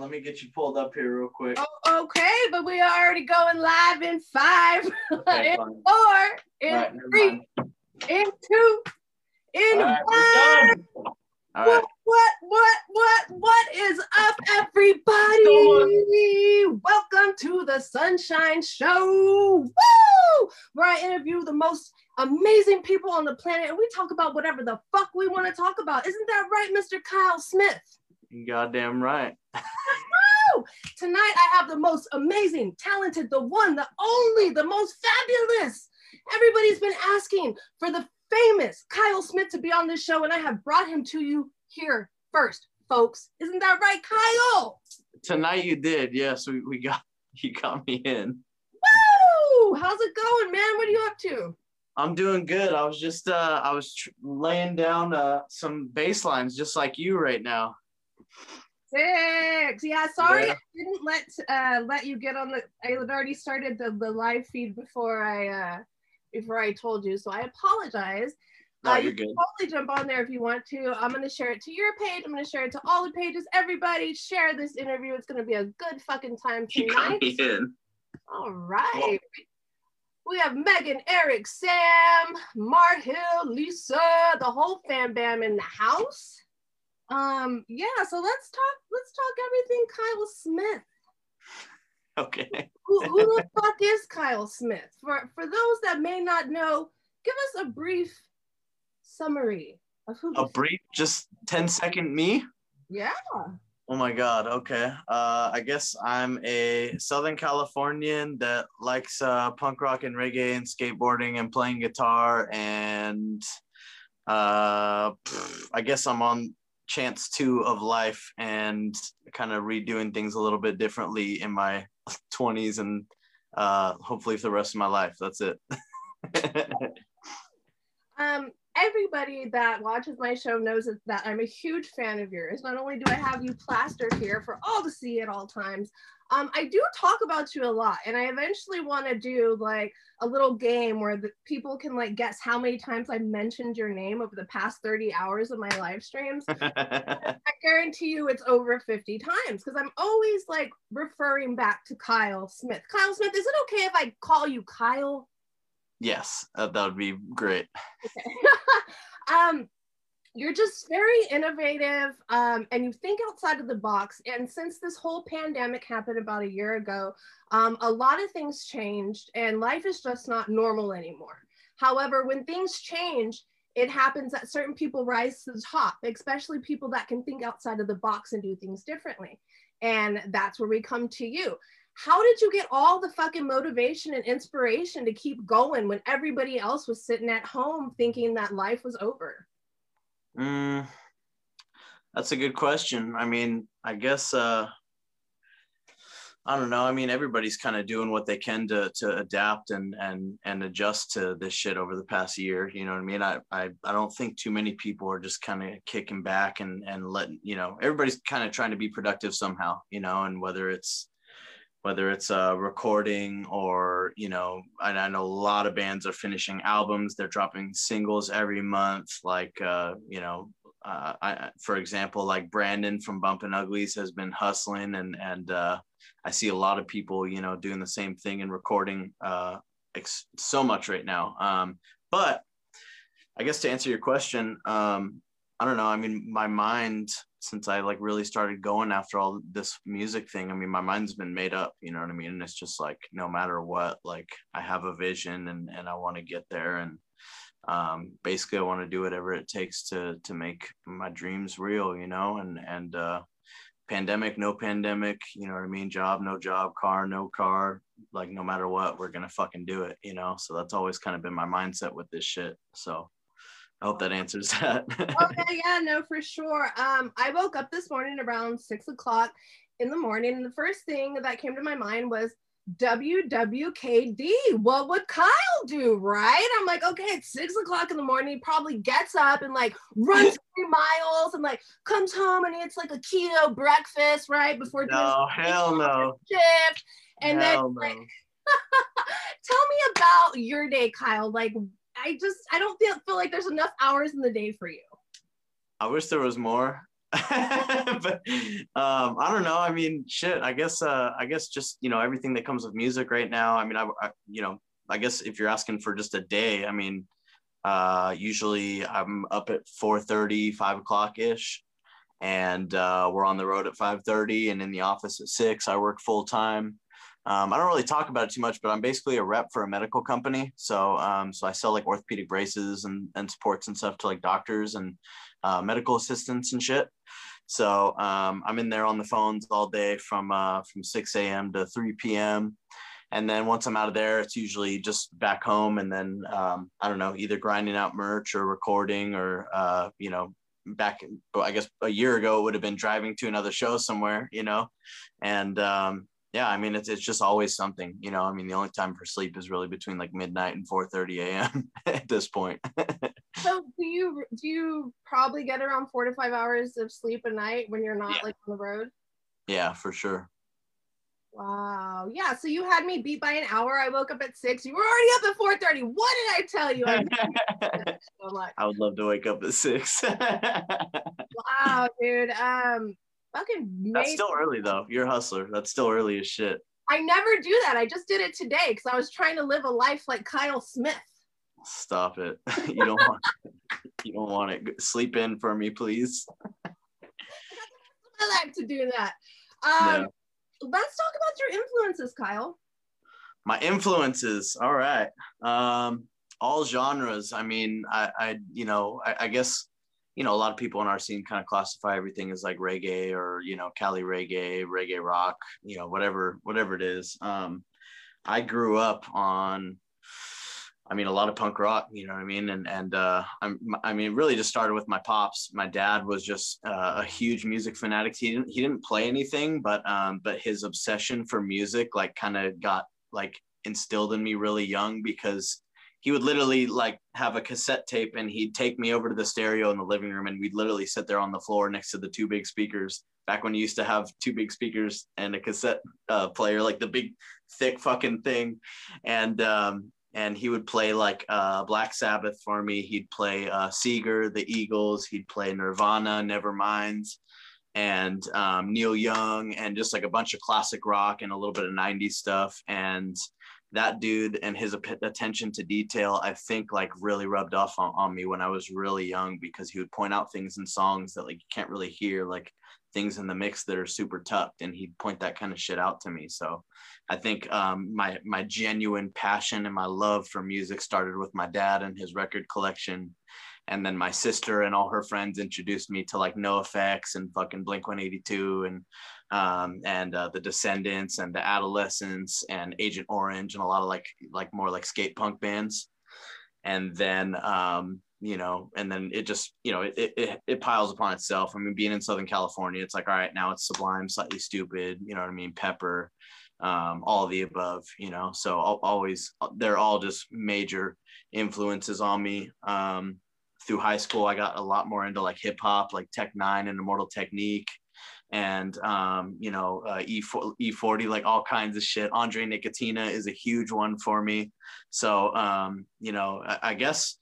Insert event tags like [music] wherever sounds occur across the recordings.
on. Let me get you pulled up here real quick. Oh, okay, but we are already going live in five, Okay, [laughs] in fine. four, in right, three, in two, in All right, one. we're done. All right. What, what, what, what, what is up, everybody? Welcome to the Sunshine Show. Woo! Where I interview the most amazing people on the planet and we talk about whatever the fuck we want to talk about. Isn't that right, Mr. Kyle Smith? You goddamn right. Tonight I have the most amazing, talented, the one, the only, the most fabulous. Everybody's been asking for the famous Kyle Smith to be on this show, and I have brought him to you here first, folks. Isn't that right, Kyle? Tonight you did. Yes, we, we got you got me in. Woo! How's it going, man? What are you up to? I'm doing good. I was just uh I was tr- laying down uh some bass lines just like you right now. Six. Yeah, sorry Yeah. I didn't let uh let you get on the I had already started the, the live feed before I uh before I told you. So I apologize. No, Uh, you good. can totally jump on there if you want to. I'm going to share it to your page. I'm going to share it to all the pages. Everybody, share this interview. It's going to be a good fucking time [laughs] tonight. in. All right. We have Megan, Eric, Sam, Marhill, Lisa, the whole fam bam in the house. Um, yeah, so let's talk, let's talk everything Kyle Smith. Okay. Who, who the fuck is Kyle Smith? For for those that may not know, give us a brief summary of who A brief just 10 second me? Yeah. Oh my god, okay. Uh I guess I'm a Southern Californian that likes uh punk rock and reggae and skateboarding and playing guitar and uh pff, I guess I'm on chance 2 of life and kind of redoing things a little bit differently in my [laughs] 20s and uh hopefully for the rest of my life. That's it. [laughs] Um, everybody that watches my show knows that I'm a huge fan of yours. Not only do I have you plastered here for all to see at all times, um, I do talk about you a lot, and I eventually want to do like a little game where the people can like guess how many times I mentioned your name over the past 30 hours of my live streams. [laughs] I guarantee you it's over 50 times because I'm always like referring back to Kyle Smith. Kyle Smith, is it okay if I call you Kyle? yes, uh, that would be great. [laughs] um, you're just very innovative um, and you think outside of the box. And since this whole pandemic happened about a year ago, um, a lot of things changed and life is just not normal anymore. However, when things change, it happens that certain people rise to the top, especially people that can think outside of the box and do things differently. And that's where we come to you. How did you get all the fucking motivation and inspiration to keep going when everybody else was sitting at home thinking that life was over? Mm, that's a good question. I mean, I guess uh, I don't know. I mean, everybody's kind of doing what they can to to adapt and and and adjust to this shit over the past year. You know what I mean? I I, I don't think too many people are just kind of kicking back and and letting you know. Everybody's kind of trying to be productive somehow. You know, and whether it's whether it's a recording or you know and i know a lot of bands are finishing albums. They're dropping singles every month like uh, you know uh, I, for example like brandon from bumpin' uglies has been hustling and and uh, i see a lot of people you know doing the same thing and recording uh, ex- so much right now. Um, but i guess to answer your question um, i don't know i mean my mind since I like really started going after all this music thing, I mean, my mind's been made up, you know what I mean? And it's just like, no matter what, like I have a vision and, and I want to get there. And um, basically I want to do whatever it takes to, to make my dreams real, you know, and, and, uh, pandemic, no pandemic, you know what I mean? Job, no job, car, no car, like no matter what, we're to fucking do it, you know? So that's always kind of been my mindset with this shit. So I hope that answers [laughs] that. okay, yeah, no, for sure. Um, I woke up this morning around six o'clock in the morning, and the first thing that came to my mind was WWKD. What would Kyle do, right? I'm like, okay, it's six o'clock in the morning. He probably gets up and like runs [laughs] three miles and like comes home and eats like a keto breakfast, right? Before no, hell no. shift. And Hell then like [laughs] tell me about your day, Kyle. Like I just I don't feel, feel like there's enough hours in the day for you. I wish there was more. [laughs] but um, I don't know. I mean, shit. I guess. Uh, I guess just you know everything that comes with music right now. I mean, I, I you know, I guess if you're asking for just a day, I mean, uh, usually I'm up at 4:30, 5 o'clock ish, and uh, we're on the road at 5:30, and in the office at six. I work full time. Um, I don't really talk about it too much, but I'm basically a rep for a medical company. So, um, so I sell like orthopedic braces and, and supports and stuff to like doctors and uh, medical assistants and shit. So um, I'm in there on the phones all day from uh, from 6 a.m. to 3 p.m. And then once I'm out of there, it's usually just back home, and then um, I don't know, either grinding out merch or recording, or uh, you know, back. I guess a year ago it would have been driving to another show somewhere, you know, and um, yeah, I mean, it's, it's just always something, you know, I mean, the only time for sleep is really between like midnight and 4 30 a.m. [laughs] at this point. so do you, do you probably get around four to five hours of sleep a night when you're not yeah. like on the road? Yeah, for sure. Wow. Yeah. So you had me beat by an hour. I woke up at six. You were already up at 4:30. What did I tell you? I, [laughs] I would love to wake up at six. [laughs] wow, dude. Um, Fucking That's still early though. You're a hustler. That's still early as shit. I never do that. I just did it today because I was trying to live a life like Kyle Smith. Stop it. [laughs] You don't want [laughs] you don't want it. Sleep in for me, please. I like to do that. Um, yeah. let's talk about your influences, Kyle. My influences. All right. Um, all genres. I mean, I, I you know, I, I guess you know, a lot of people in our scene kind of classify everything as like reggae or, you know, Cali reggae, reggae rock, you know, whatever, whatever it is. Um, I grew up on, I mean, a lot of punk rock, you know what I mean? And, and, uh, I'm, I mean, really just started with my pops. My dad was just uh, a huge music fanatic. He didn't, he didn't play anything, but, um, but his obsession for music, like kind of got like instilled in me really young because he would literally like have a cassette tape and he'd take me over to the stereo in the living room and we'd literally sit there on the floor next to the two big speakers. Back when you used to have two big speakers and a cassette uh, player like the big thick fucking thing. And um, and he would play like uh, black sabbath for me. He'd play uh, Seger the eagles. He'd play nirvana nevermind and um, neil young and just like a bunch of classic rock and a little bit of 90s stuff. And that dude and his attention to detail, I think like really rubbed off on, on, me when I was really young because he would point out things in songs that like you can't really hear, like things in the mix that are super tucked, and he'd point that kind of shit out to me. So I think um, my my genuine passion and my love for music started with my dad and his record collection. And then my sister and all her friends introduced me to like NOFX and fucking Blink 182 and um, and uh, the Descendents and the Adolescents and Agent Orange and a lot of like like more like skate punk bands. And then um, you know, and then it just you know it, it it piles upon itself. I mean, being in Southern California, it's like all right, now it's Sublime, Slightly Stoopid. You know what I mean? Pepper, um, all the above. You know, so always they're all just major influences on me. Um, through high school, I got a lot more into like hip hop, like Tech N9ne and Immortal Technique and um, you know uh, E4, E40, like all kinds of shit. Andre Nickatina is a huge one for me. So um, you know, I, I guess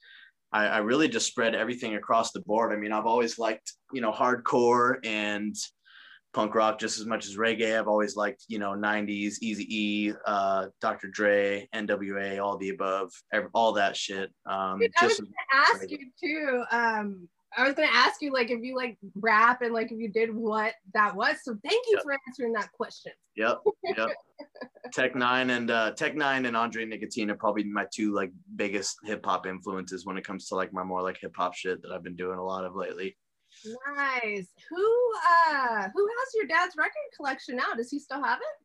I, I, really just spread everything across the board. I mean, I've always liked you know hardcore and punk rock just as much as reggae. I've always liked you know '90s, Easy E, uh, Dr. Dre, N.W.A., all the above, all that shit. Um, Dude, I was gonna ask reggae. you too. Um, I was gonna ask you like if you like rap and like if you did what that was. So thank you yep. for answering that question. Yep. Yep. [laughs] Tech N9ne and uh, Tech N9ne and Andre Nickatina probably my two like biggest hip hop influences when it comes to like my more like hip hop shit that I've been doing a lot of lately. Nice. Who uh who has your dad's record collection now? Does he still have it?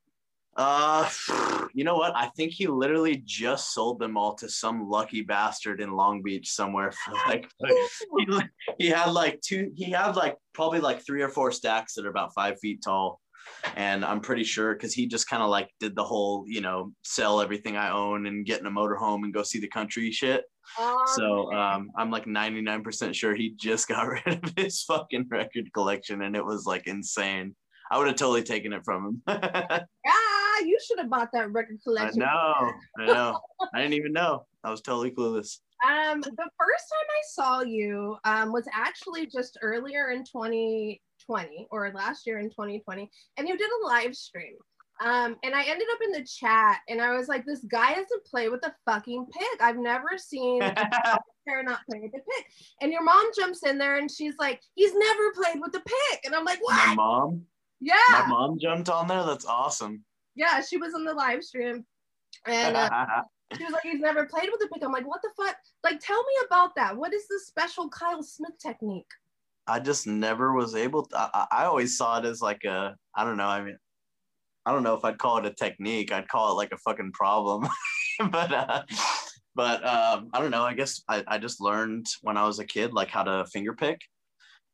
Uh, [sighs] you know what? I think he literally just sold them all to some lucky bastard in Long Beach somewhere for [laughs] like, he, [laughs] he had like two, he had like probably like three or four stacks that are about five feet tall. And I'm pretty sure because he just kind of like did the whole, you know, sell everything I own and get in a motorhome and go see the country shit. Oh, so um, I'm like 99% sure he just [laughs] got rid of his fucking record collection and it was like insane. I would have totally taken it from him. yeah, [laughs] you should have bought that record collection. I know. I know. I didn't even know. I was totally clueless. Um, the first time I saw you um, was actually just earlier in 2020 or last year in 2020, and you did a live stream. Um, and I ended up in the chat and I was like, this guy doesn't play with the fucking pig. I've never seen [laughs] her not play with the pig. And your mom jumps in there and she's like, he's never played with the pig. And I'm like, what? My mom? Yeah. My mom jumped on there. That's awesome. Yeah, she was in the live stream. And uh, [laughs] she was like, he's never played with the pig. I'm like, what the fuck? Like, tell me about that. What is this special Kyle Smith technique? I just never was able to. I, I always saw it as like a, I don't know. I mean, I don't know if I'd call it a technique. I'd call it like a fucking problem. [laughs] but uh, but um, I don't know. I guess I, I just learned when I was a kid like how to finger pick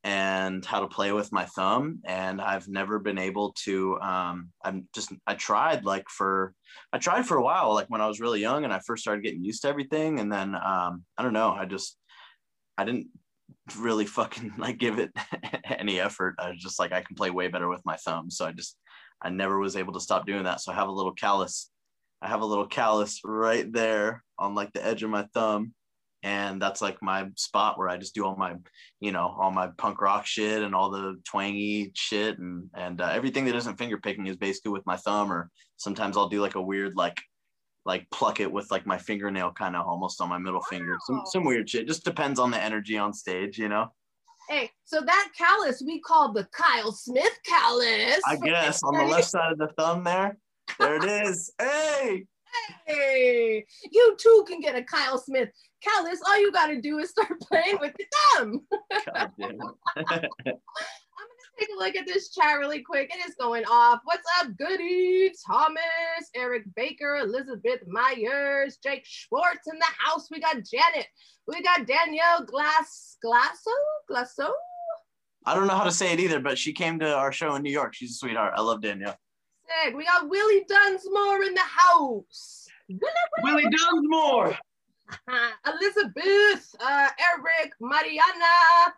and how to play with my thumb. And I've never been able to. Um, I'm just I tried like for I tried for a while like when I was really young and I first started getting used to everything. And then um, I don't know. I just I didn't really fucking [laughs] like give it [laughs] any effort. I was just like I can play way better with my thumb. So I just I never was able to stop doing that. So I have a little callus. I have a little callus right there on like the edge of my thumb. And that's like my spot where I just do all my, you know, all my punk rock shit and all the twangy shit and and uh, everything that isn't finger picking is basically with my thumb. Or sometimes I'll do like a weird like like pluck it with like my fingernail kind of almost on my middle wow. finger. Some some weird shit. Just depends on the energy on stage, you know. Hey, so that callus we call the Kyle Smith callus. I guess on the left side of the thumb there. There it is. [laughs] Hey. Hey, you too can get a Kyle Smith callus. All you got to do is start [laughs] playing with your thumb. [laughs] God damn take a look at this chat really quick. It is going off. What's up, Goody? Thomas, Eric Baker, Elizabeth Myers, Jake Schwartz in the house. We got Janet. We got Danielle Glass Glasso Glasso. I don't know how to say it either, but she came to our show in New York. She's a sweetheart. I love Danielle. Sick. We got Willie Dunsmore in the house. Willie Dunsmore. [laughs] Elizabeth, uh, Eric, Mariana,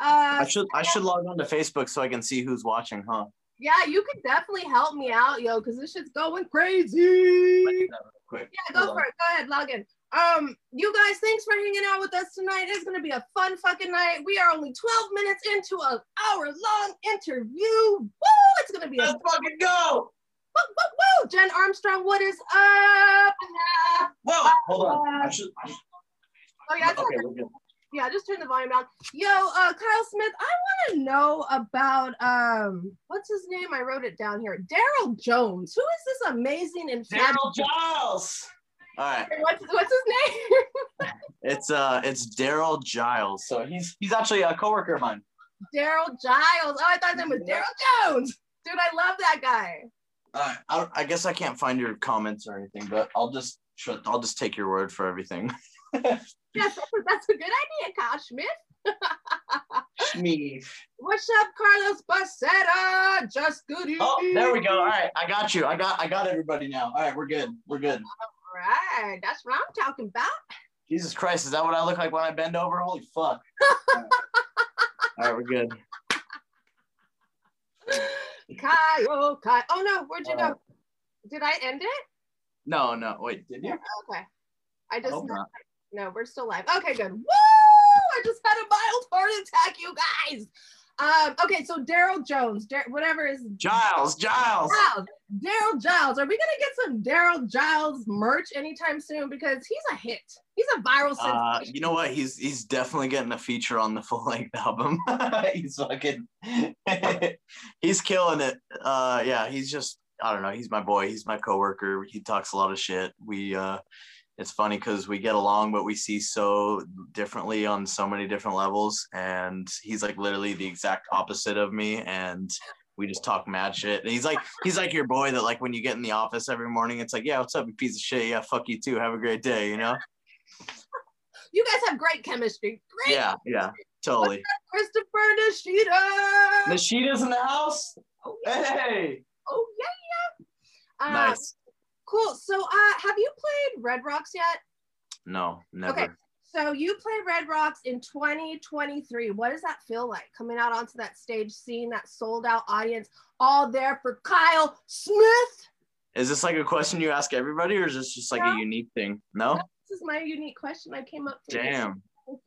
uh, I should I should log on to Facebook so I can see who's watching, huh? Yeah, you could definitely help me out, yo, because this shit's going crazy. Quick. Yeah, go Hold for on. it. Go ahead, log in. Um, you guys, thanks for hanging out with us tonight. It's gonna be a fun fucking night. We are only 12 minutes into an hour-long interview. Woo! It's gonna be Let's a fucking go. Woo, woo, woo. Jen Armstrong, what is up? Whoa, hold on. I should, I should... Oh yeah, okay, we're good yeah, just turn the volume down. Yo, uh, Kyle Smith, I want to know about um, what's his name? I wrote it down here. Daryl Jones. Who is this amazing and Daryl Giles? All right. [laughs] What's what's his name? [laughs] it's uh, it's Daryl Giles. So he's he's actually a coworker of mine. Daryl Giles. Oh, I thought his name was Daryl Jones. Dude, I love that guy. All right. I, I guess I can't find your comments or anything, but I'll just I'll just take your word for everything. [laughs] yes, that's a good idea, Kyle Schmidt. Schmief. What's up, Carlos Bacetta? Just good. Oh, there we go. All right, I got you. I got I got everybody now. All right, we're good. We're good. All right, that's what I'm talking about. Jesus Christ, is that what I look like when I bend over? Holy fuck. All right, [laughs] All right we're good. Kyle, Kyle. Oh no, where'd you go? Did I end it? No, no. Wait, did you? Okay. I just I no, we're still live. Okay, good. Woo! I just had a mild heart attack, you guys. Um, okay, so Daryl Jones, Dar- whatever is Giles, Giles, Giles, Daryl Giles. Are we gonna get some Daryl Giles merch anytime soon? Because he's a hit. He's a viral uh, you know what? He's he's definitely getting a feature on the [laughs] full length album. [laughs] he's fucking, [laughs] he's killing it. Uh, yeah, he's just I don't know. He's my boy. He's my coworker. He talks a lot of shit. We uh, it's funny because we get along, but we see so differently on so many different levels. And he's like literally the exact opposite of me. And we just talk mad shit. And he's like, he's like your boy that like when you get in the office every morning, it's like, yeah, what's up, you piece of shit? Yeah, fuck you too. Have a great day, you know? You guys have great chemistry. Great. Yeah, yeah, totally. Christopher Nishida. Nishida's in the house. Oh, yeah. Hey. Oh yeah, yeah. Uh, nice. Cool. So, uh, have you played Red Rocks yet? No, never. Okay. So you played Red Rocks in 2023. What does that feel like coming out onto that stage, seeing that sold out audience, all there for Kyle Smith? Is this like a question you ask everybody, or is this just like no. a unique thing? No. this is my unique question I came up with. Damn.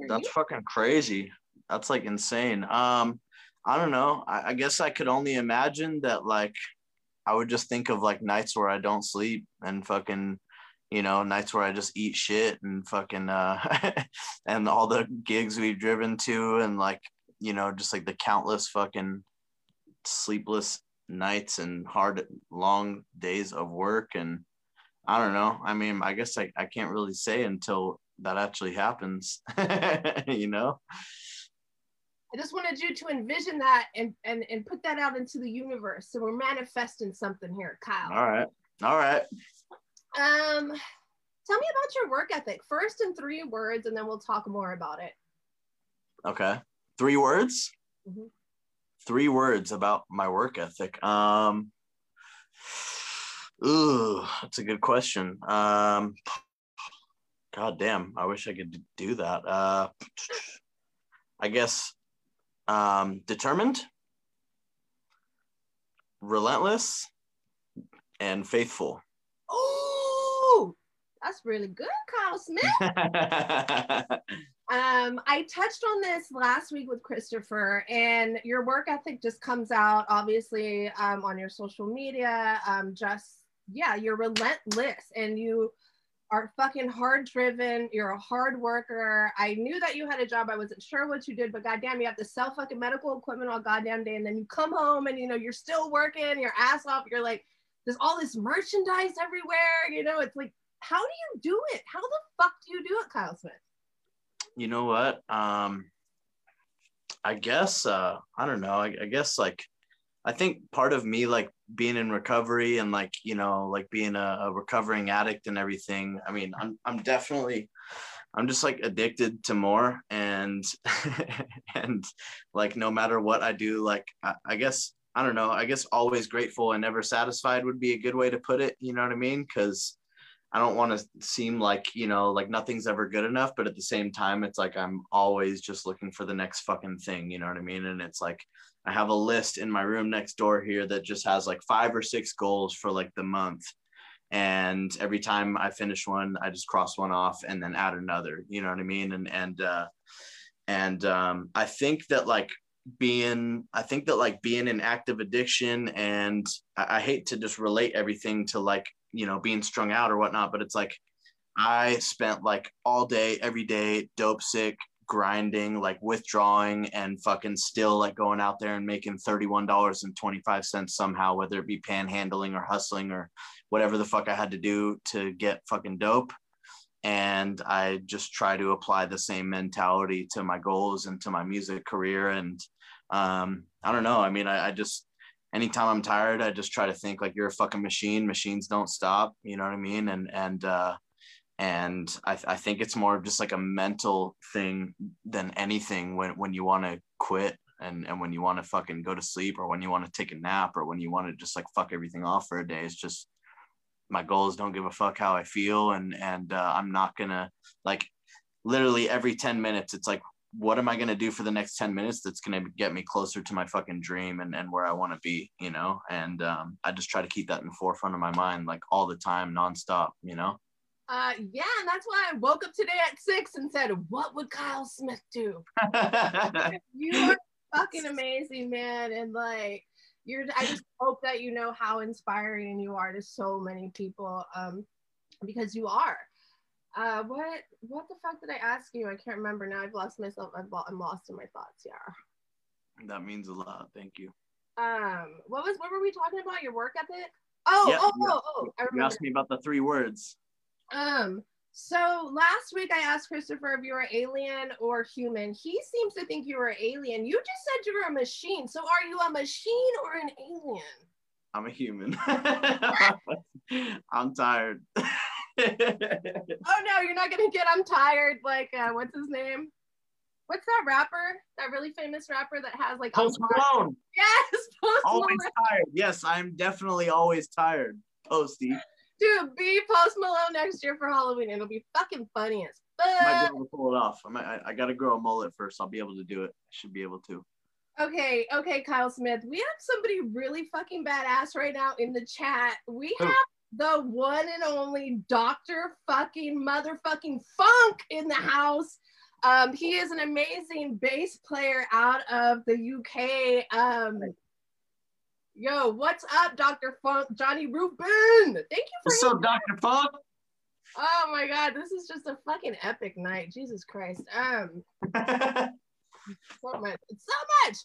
That's you. fucking crazy. That's like insane. Um, I don't know. I, I guess I could only imagine that like I would just think of like nights where I don't sleep and fucking you know, nights where I just eat shit and fucking uh [laughs] and all the gigs we've driven to and like, you know, just like the countless fucking sleepless nights and hard long days of work and I don't know. I mean, I guess I, I can't really say until that actually happens, [laughs] you know? I just wanted you to envision that and, and, and put that out into the universe. So we're manifesting something here, Kyle. All right. All right. Um, tell me about your work ethic first in three words, and then we'll talk more about it. Okay. Three words? Mm-hmm. Three words about my work ethic. Um, ooh, that's a good question. Um, God damn, I wish I could do that. Uh, I guess um, determined, relentless, and faithful. Oh, that's really good, Kyle Smith. [laughs] um, I touched on this last week with Christopher, and your work ethic just comes out obviously um, on your social media. Um, just yeah, you're relentless, and you are fucking hard driven. You're a hard worker. I knew that you had a job. I wasn't sure what you did, but goddamn, you have to sell fucking medical equipment all goddamn day. And then you come home and you know, you're still working your ass off. You're like, there's all this merchandise everywhere. You know, it's like, how do you do it? How the fuck do you do it, Kyle Smith? You know what? Um, I guess, uh, I don't know. I, I guess like, I think part of me like being in recovery and like you know like being a, a, recovering addict and everything i mean i'm i'm definitely i'm just like addicted to more and [laughs] and like no matter what i do like I, I guess i don't know i guess always grateful and never satisfied would be a good way to put it you know what i mean because I don't want to seem like, you know, like nothing's ever good enough, but at the same time, it's like I'm always just looking for the next fucking thing, you know what I mean? And it's like I have a list in my room next door here that just has like five or six goals for like the month. And every time I finish one, I just cross one off and then add another. You know what I mean? And and uh, and um, I think that like being, I think that like being in active addiction, and I, I hate to just relate everything to like you know being strung out or whatnot, but it's like I spent like all day, every day, dope sick, grinding, like withdrawing and fucking still like going out there and making $31.25 somehow, whether it be panhandling or hustling or whatever the fuck I had to do to get fucking dope. And I just try to apply the same mentality to my goals and to my music career. And um, I don't know. I mean, I, I just, anytime I'm tired, I just try to think like you're a fucking machine. Machines don't stop. You know what I mean? And, and, uh, and I, I think it's more of just like a mental thing than anything when, when you want to quit and, and when you want to fucking go to sleep or when you want to take a nap or when you want to just like fuck everything off for a day. It's just my goal is don't give a fuck how i feel and and uh, i'm not gonna like literally every 10 minutes it's like what am i gonna do for the next 10 minutes that's gonna get me closer to my fucking dream and, and where i want to be you know? And um, i just try to keep that in the forefront of my mind like all the time nonstop you know uh, yeah, and that's why I woke up today at six and said, "What would Kyle Smith do?" [laughs] you are fucking amazing, man, and like you're. I just hope that you know how inspiring you are to so many people, um, because you are. Uh, what what the fuck did I ask you? I can't remember now. I've lost myself. I've, I'm lost in my thoughts. Yeah. That means a lot. Thank you. Um, what was what were we talking about? Your work ethic? Oh, oh, oh, oh, I remember. You asked me about the three words. Um, so last week I asked Christopher if you were alien or human. He seems to think you were alien. You just said you were a machine. So are you a machine or an alien? I'm a human. [laughs] I'm tired. [laughs] oh no, you're not gonna get I'm tired. Like uh, what's his name? What's that rapper? That really famous rapper that has like Post Malone. [laughs] Yes, Post Always tired. Yes, I'm definitely always tired. Posty. Be Post Malone next year for Halloween. It'll be fucking funny as fuck. Might be able to pull it off. I, might, I, I gotta grow a mullet first. I'll be able to do it. I should be able to. Okay, okay, Kyle Smith. We have somebody really fucking badass right now in the chat. We have the one and only Dr. fucking motherfucking Funk in the house. Um, he is an amazing bass player out of the UK. Um, yo, what's up, Dr. Funk? Johnny Rubin. Thank you for What's up, Dr. Funk? Oh my god, this is just a fucking epic night. Jesus Christ. Um [laughs] so much. So much.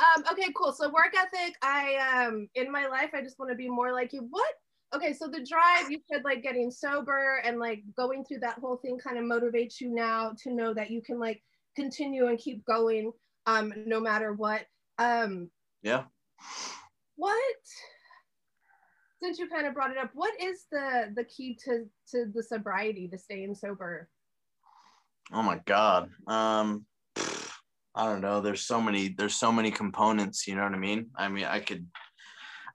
Um, okay, cool. So work ethic, I um in my life I just want to be more like you. What? Okay, so the drive you said like getting sober and like going through that whole thing kind of motivates you now to know that you can like continue and keep going um no matter what. Um yeah. What since you kind of brought it up, what is the the key to to the sobriety to staying sober? Oh my god. Um I don't know. There's so many there's so many components, you know what I mean? I mean, I could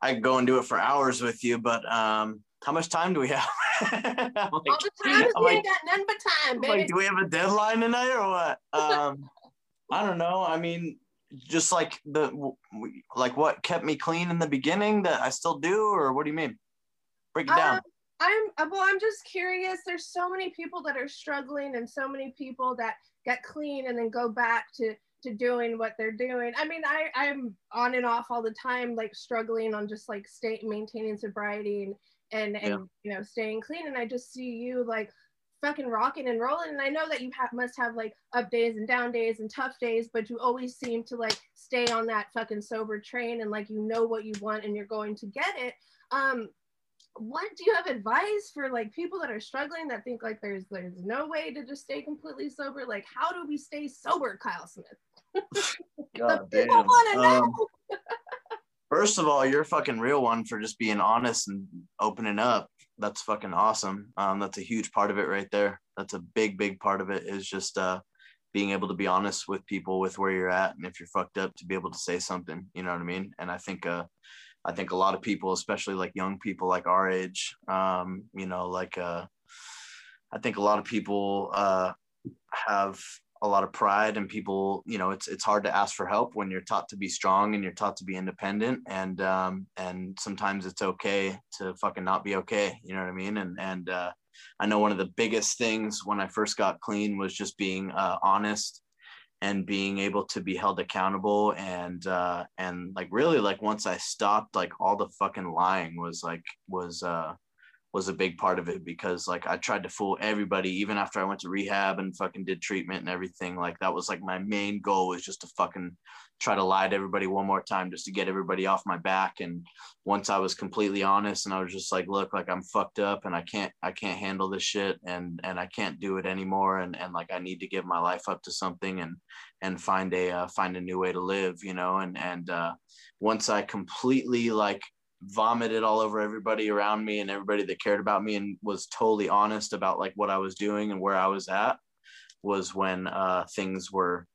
I could go and do it for hours with you, but um how much time do we have? [laughs] like, All the time we like, ain't got none but time, baby. Like, do we have a deadline tonight or what? Um I don't know. I mean, just like the like what kept me clean in the beginning that I still do, or what do you mean? Break it down. Um, I'm uh, well. I'm just curious. There's so many people that are struggling, and so many people that get clean and then go back to to doing what they're doing. I mean, I I'm on and off all the time, like struggling on just like stay maintaining sobriety and and and yeah. you know staying clean. And I just see you like fucking rocking and rolling. And I know that you have, must have like up days and down days and tough days, but you always seem to like stay on that fucking sober train and like you know what you want and you're going to get it. Um, what do you have advice for like people that are struggling that think like there's there's no way to just stay completely sober? Like how do we stay sober, Kyle Smith? [laughs] God damn. Um, first of all, you're a fucking real one for just being honest and opening up that's fucking awesome. Um, that's a huge part of it right there. That's a big, big part of it is just uh, being able to be honest with people with where you're at, and if you're fucked up, to be able to say something. You know what I mean? And I think uh, I think a lot of people, especially like young people like our age, um, you know, like uh, I think a lot of people uh, have a lot of pride and people you know it's it's hard to ask for help when you're taught to be strong and you're taught to be independent and um and sometimes it's okay to fucking not be okay you know what i mean? And and uh i know one of the biggest things when i first got clean was just being uh, honest and being able to be held accountable and uh and like really like once i stopped like all the fucking lying was like was uh was a big part of it because like I tried to fool everybody even after I went to rehab and fucking did treatment and everything like that was like my main goal was just to fucking try to lie to everybody one more time just to get everybody off my back. And once I was completely honest and I was just like look like I'm fucked up and I can't I can't handle this shit and and I can't do it anymore and and like I need to give my life up to something and and find a uh, find a new way to live you know? And and uh once I completely like vomited all over everybody around me and everybody that cared about me and was totally honest about like what I was doing and where I was at was when uh, things were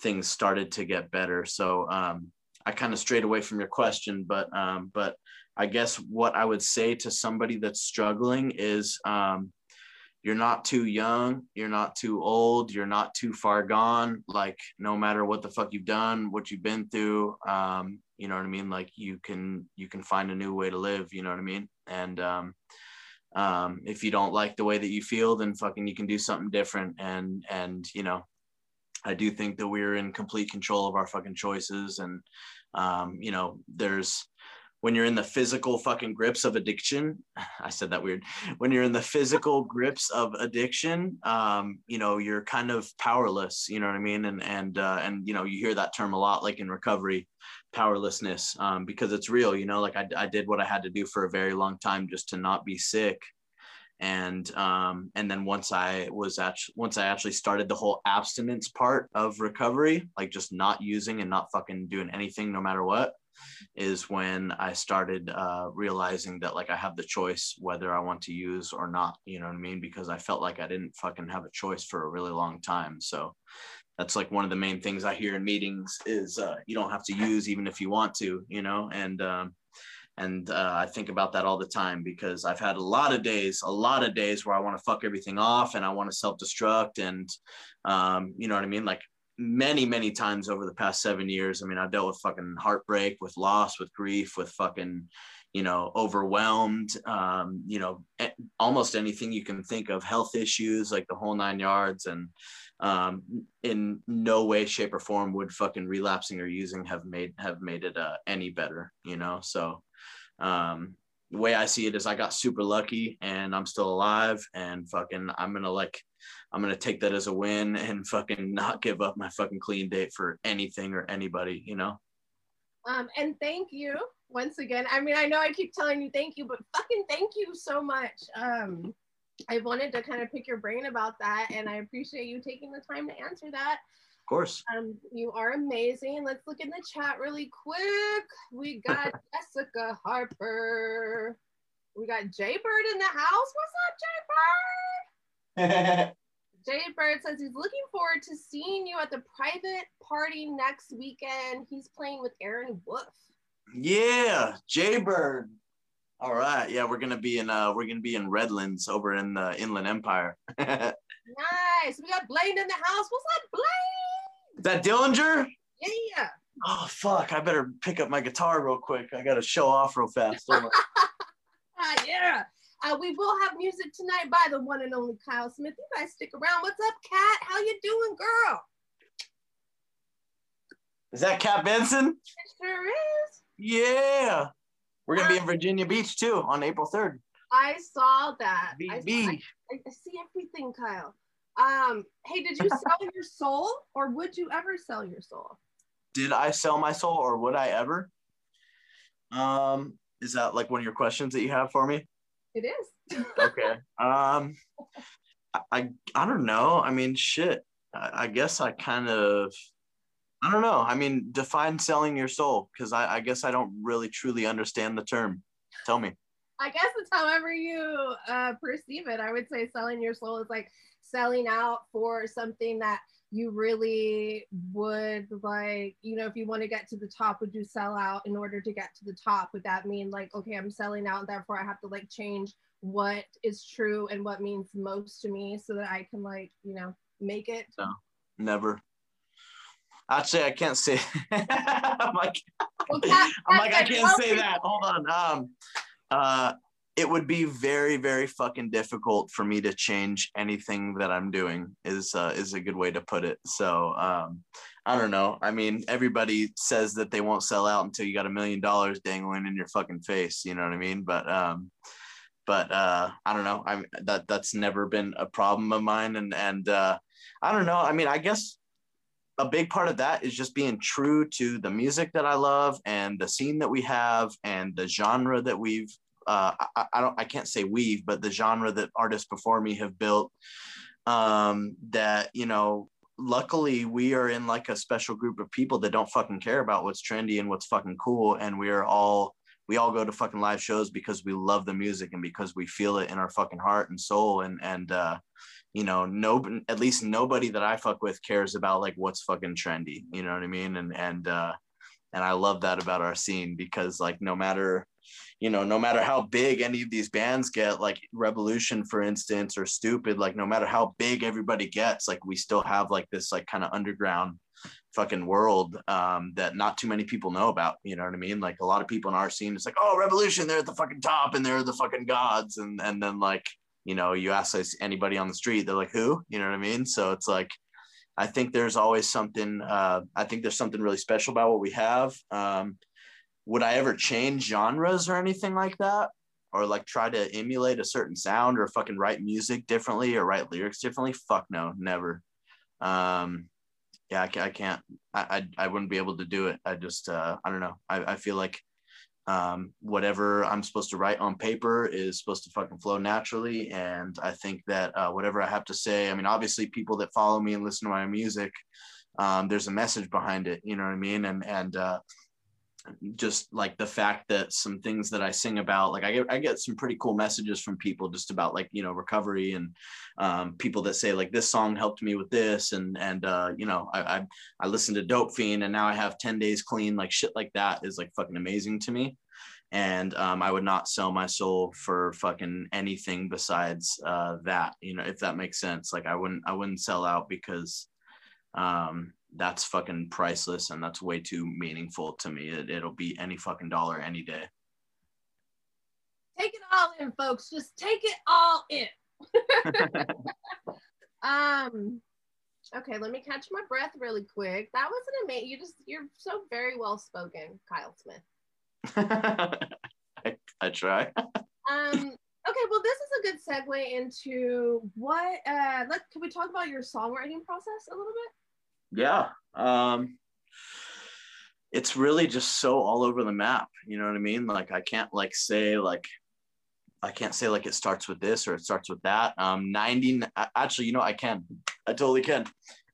things started to get better. So um, I kind of strayed away from your question, but um, but I guess what I would say to somebody that's struggling is um, you're not too young, you're not too old, you're not too far gone. Like no matter what the fuck you've done, what you've been through, um, you know what I mean? Like you can you can find a new way to live. You know what I mean? And um, um, if you don't like the way that you feel, then fucking you can do something different. And and you know, I do think that we're in complete control of our fucking choices. And um, you know, there's when you're in the physical fucking grips of addiction [sighs] i said that weird when you're in the physical grips of addiction um, you know you're kind of powerless you know what i mean? And and uh, and you know you hear that term a lot like in recovery powerlessness um, because it's real you know like I, I did what i had to do for a very long time just to not be sick. And um, and then once i was actually once i actually started the whole abstinence part of recovery like just not using and not fucking doing anything no matter what is when I started uh, realizing that like I have the choice whether I want to use or not. You know what I mean? Because I felt like I didn't fucking have a choice for a really long time. So that's like one of the main things I hear in meetings is uh, you don't have to use even if you want to. You know, and um, and uh, I think about that all the time because I've had a lot of days, a lot of days where I want to fuck everything off and I want to self destruct and um, you know what I mean, like many many times over the past seven years. I mean i've dealt with fucking heartbreak with loss with grief with fucking you know overwhelmed um, you know almost anything you can think of health issues like the whole nine yards and um, in no way shape or form would fucking relapsing or using have made have made it uh, any better you know? So um, the way i see it is i got super lucky and i'm still alive and fucking i'm gonna like i'm gonna take that as a win and fucking not give up my fucking clean date for anything or anybody you know um, and thank you once again. I mean, I know I keep telling you thank you, but fucking thank you so much. Um, I wanted to kind of pick your brain about that, and I appreciate you taking the time to answer that. Of course. Um, you are amazing. Let's look in the chat really quick. We got [laughs] Jessica Harper. We got Jay Bird in the house. What's up, Jay [laughs] Jay Bird says he's looking forward to seeing you at the private party next weekend. He's playing with Aaron Wolf. Yeah, Jay Bird. All right. Yeah, we're gonna be in uh we're gonna be in Redlands over in the Inland Empire. [laughs] nice. We got Blaine in the house. What's up, Blaine? Is that Dillinger? Yeah. Oh fuck! I better pick up my guitar real quick. I gotta show off real fast. [laughs] yeah. Uh, we will have music tonight by the one and only Kyle Smith. You guys stick around. What's up, Kat? How you doing, girl? Is that Kat Benson? It sure is. Yeah. We're gonna be in Virginia Beach too on April 3rd. I saw that. VB. I, I, I see everything, Kyle. Um, hey, did you [laughs] sell your soul or would you ever sell your soul? Did I sell my soul or would I ever? Um, is that like one of your questions that you have for me? It is. okay. Um I I don't know. I mean shit. I, I guess I kind of I don't know. I mean, define selling your soul because I, I, guess I don't really truly understand the term. Tell me. I guess it's however you uh, perceive it. I would say selling your soul is like selling out for something that you really would like, you know, if you want to get to the top, would you sell out in order to get to the top? Would that mean like, okay, I'm selling out, therefore I have to like change what is true and what means most to me so that I can like, you know, make it? No, never. Actually, I can't say. [laughs] I'm like, I'm like, I can't say that. Hold on. Um, uh, it would be very, very fucking difficult for me to change anything that I'm doing. Is uh, is a good way to put it. So, um, I don't know. I mean, everybody says that they won't sell out until you got a million dollars dangling in your fucking face. You know what I mean? But um, but uh, I don't know. i'm that that's never been a problem of mine, and and uh, I don't know. I mean, I guess a big part of that is just being true to the music that I love and the scene that we have and the genre that we've uh, I, I, don't I can't say we've but the genre that artists before me have built um, that you know luckily we are in like a special group of people that don't fucking care about what's trendy and what's fucking cool and we are all we all go to fucking live shows because we love the music and because we feel it in our fucking heart and soul and and uh you know, no, at least nobody that I fuck with cares about like what's fucking trendy. You know what I mean? And and uh, and I love that about our scene because like no matter, you know, no matter how big any of these bands get, like Rebelution, for instance, or Stoopid, like no matter how big everybody gets, like we still have like this like kind of underground fucking world um, that not too many people know about. You know what I mean? Like a lot of people in our scene, it's like, oh, Rebelution, they're at the fucking top and they're the fucking gods, and and then like you know, you ask anybody on the street, they're like, who? You know what I mean? So it's like, I think there's always something, uh, I think there's something really special about what we have. Um, would I ever change genres or anything like that? Or like try to emulate a certain sound or fucking write music differently or write lyrics differently? Fuck no, never. Um, yeah, I, I can't, I, I, I wouldn't be able to do it. I just, uh, I don't know. I, I feel like um, whatever I'm supposed to write on paper is supposed to fucking flow naturally. And I think that uh, whatever I have to say, I mean, obviously people that follow me and listen to my music, um, there's a message behind it, you know what I mean? And, and, uh, just like the fact that some things that I sing about, like I get, I get some pretty cool messages from people just about like, you know, recovery and um, people that say like this song helped me with this. And, and, uh, you know, I, I, I listened to Dope Fiend and now I have 10 days clean, like shit like that is like fucking amazing to me. And um, I would not sell my soul for fucking anything besides uh, that, you know, if that makes sense. Like I wouldn't, I wouldn't sell out because um, that's fucking priceless and that's way too meaningful to me. It, it'll be any fucking dollar any day. Take it all in, folks. Just take it all in. [laughs] um okay let me catch my breath really quick that was an amazing you just you're so very well spoken kyle smith [laughs] I, I try [laughs] um okay well this is a good segue into what uh let can we talk about your songwriting process a little bit yeah um it's really just so all over the map you know what i mean like i can't like say like I can't say like it starts with this or it starts with that. Um, 90, actually, you know, I can, I totally can.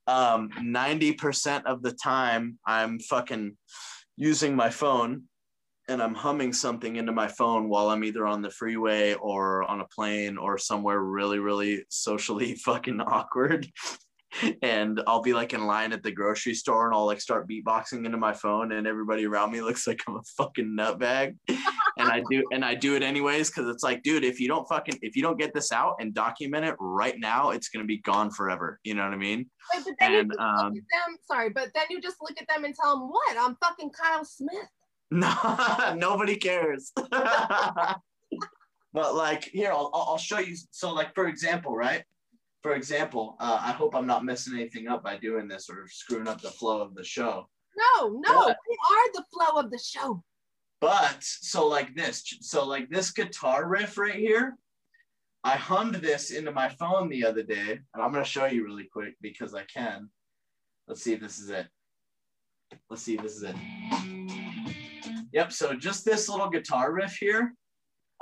Um, 90% of the time I'm fucking using my phone and I'm humming something into my phone while I'm either on the freeway or on a plane or somewhere really, really socially [laughs] fucking awkward and I'll be like in line at the grocery store and I'll like start beatboxing into my phone and everybody around me [laughs] looks like I'm a fucking nutbag. and I do and I do it anyways because it's like, dude, if you don't fucking if you don't get this out and document it right now, it's gonna be gone forever. You know what I mean? Wait, but then and, you um, them, sorry, but then you just look at them and tell them what? I'm fucking Kyle Smith. [laughs] No, nobody cares. [laughs] but like here, I'll I'll show you. So like for example, right? For example, uh, I hope I'm not messing anything up by doing this or screwing up the flow of the show. No, no, but, we are the flow of the show. But so like this, so like this guitar riff right here, I hummed this into my phone the other day, and I'm gonna show you really quick because I can. Let's see if this is it. Let's see if this is it. Yep, so just this little guitar riff here,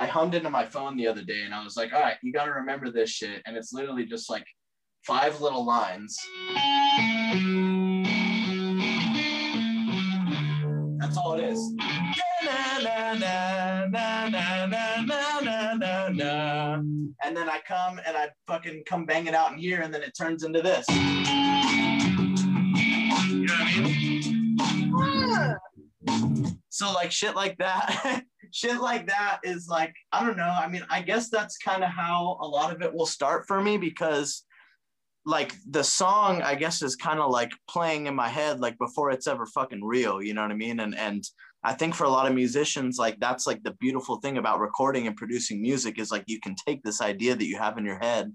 I hummed into my phone the other day and I was like, all right, you got to remember this shit. And it's literally just like five little lines. That's all it is. And then I come and I fucking come bang it out in here and then it turns into this. You know what I mean? Ah. So like shit like that. [laughs] shit like that is like I don't know. I mean, I guess that's kind of how a lot of it will start for me because like the song I guess is kind of like playing in my head like before it's ever fucking real, you know what I mean? And and I think for a lot of musicians like that's like the beautiful thing about recording and producing music is like you can take this idea that you have in your head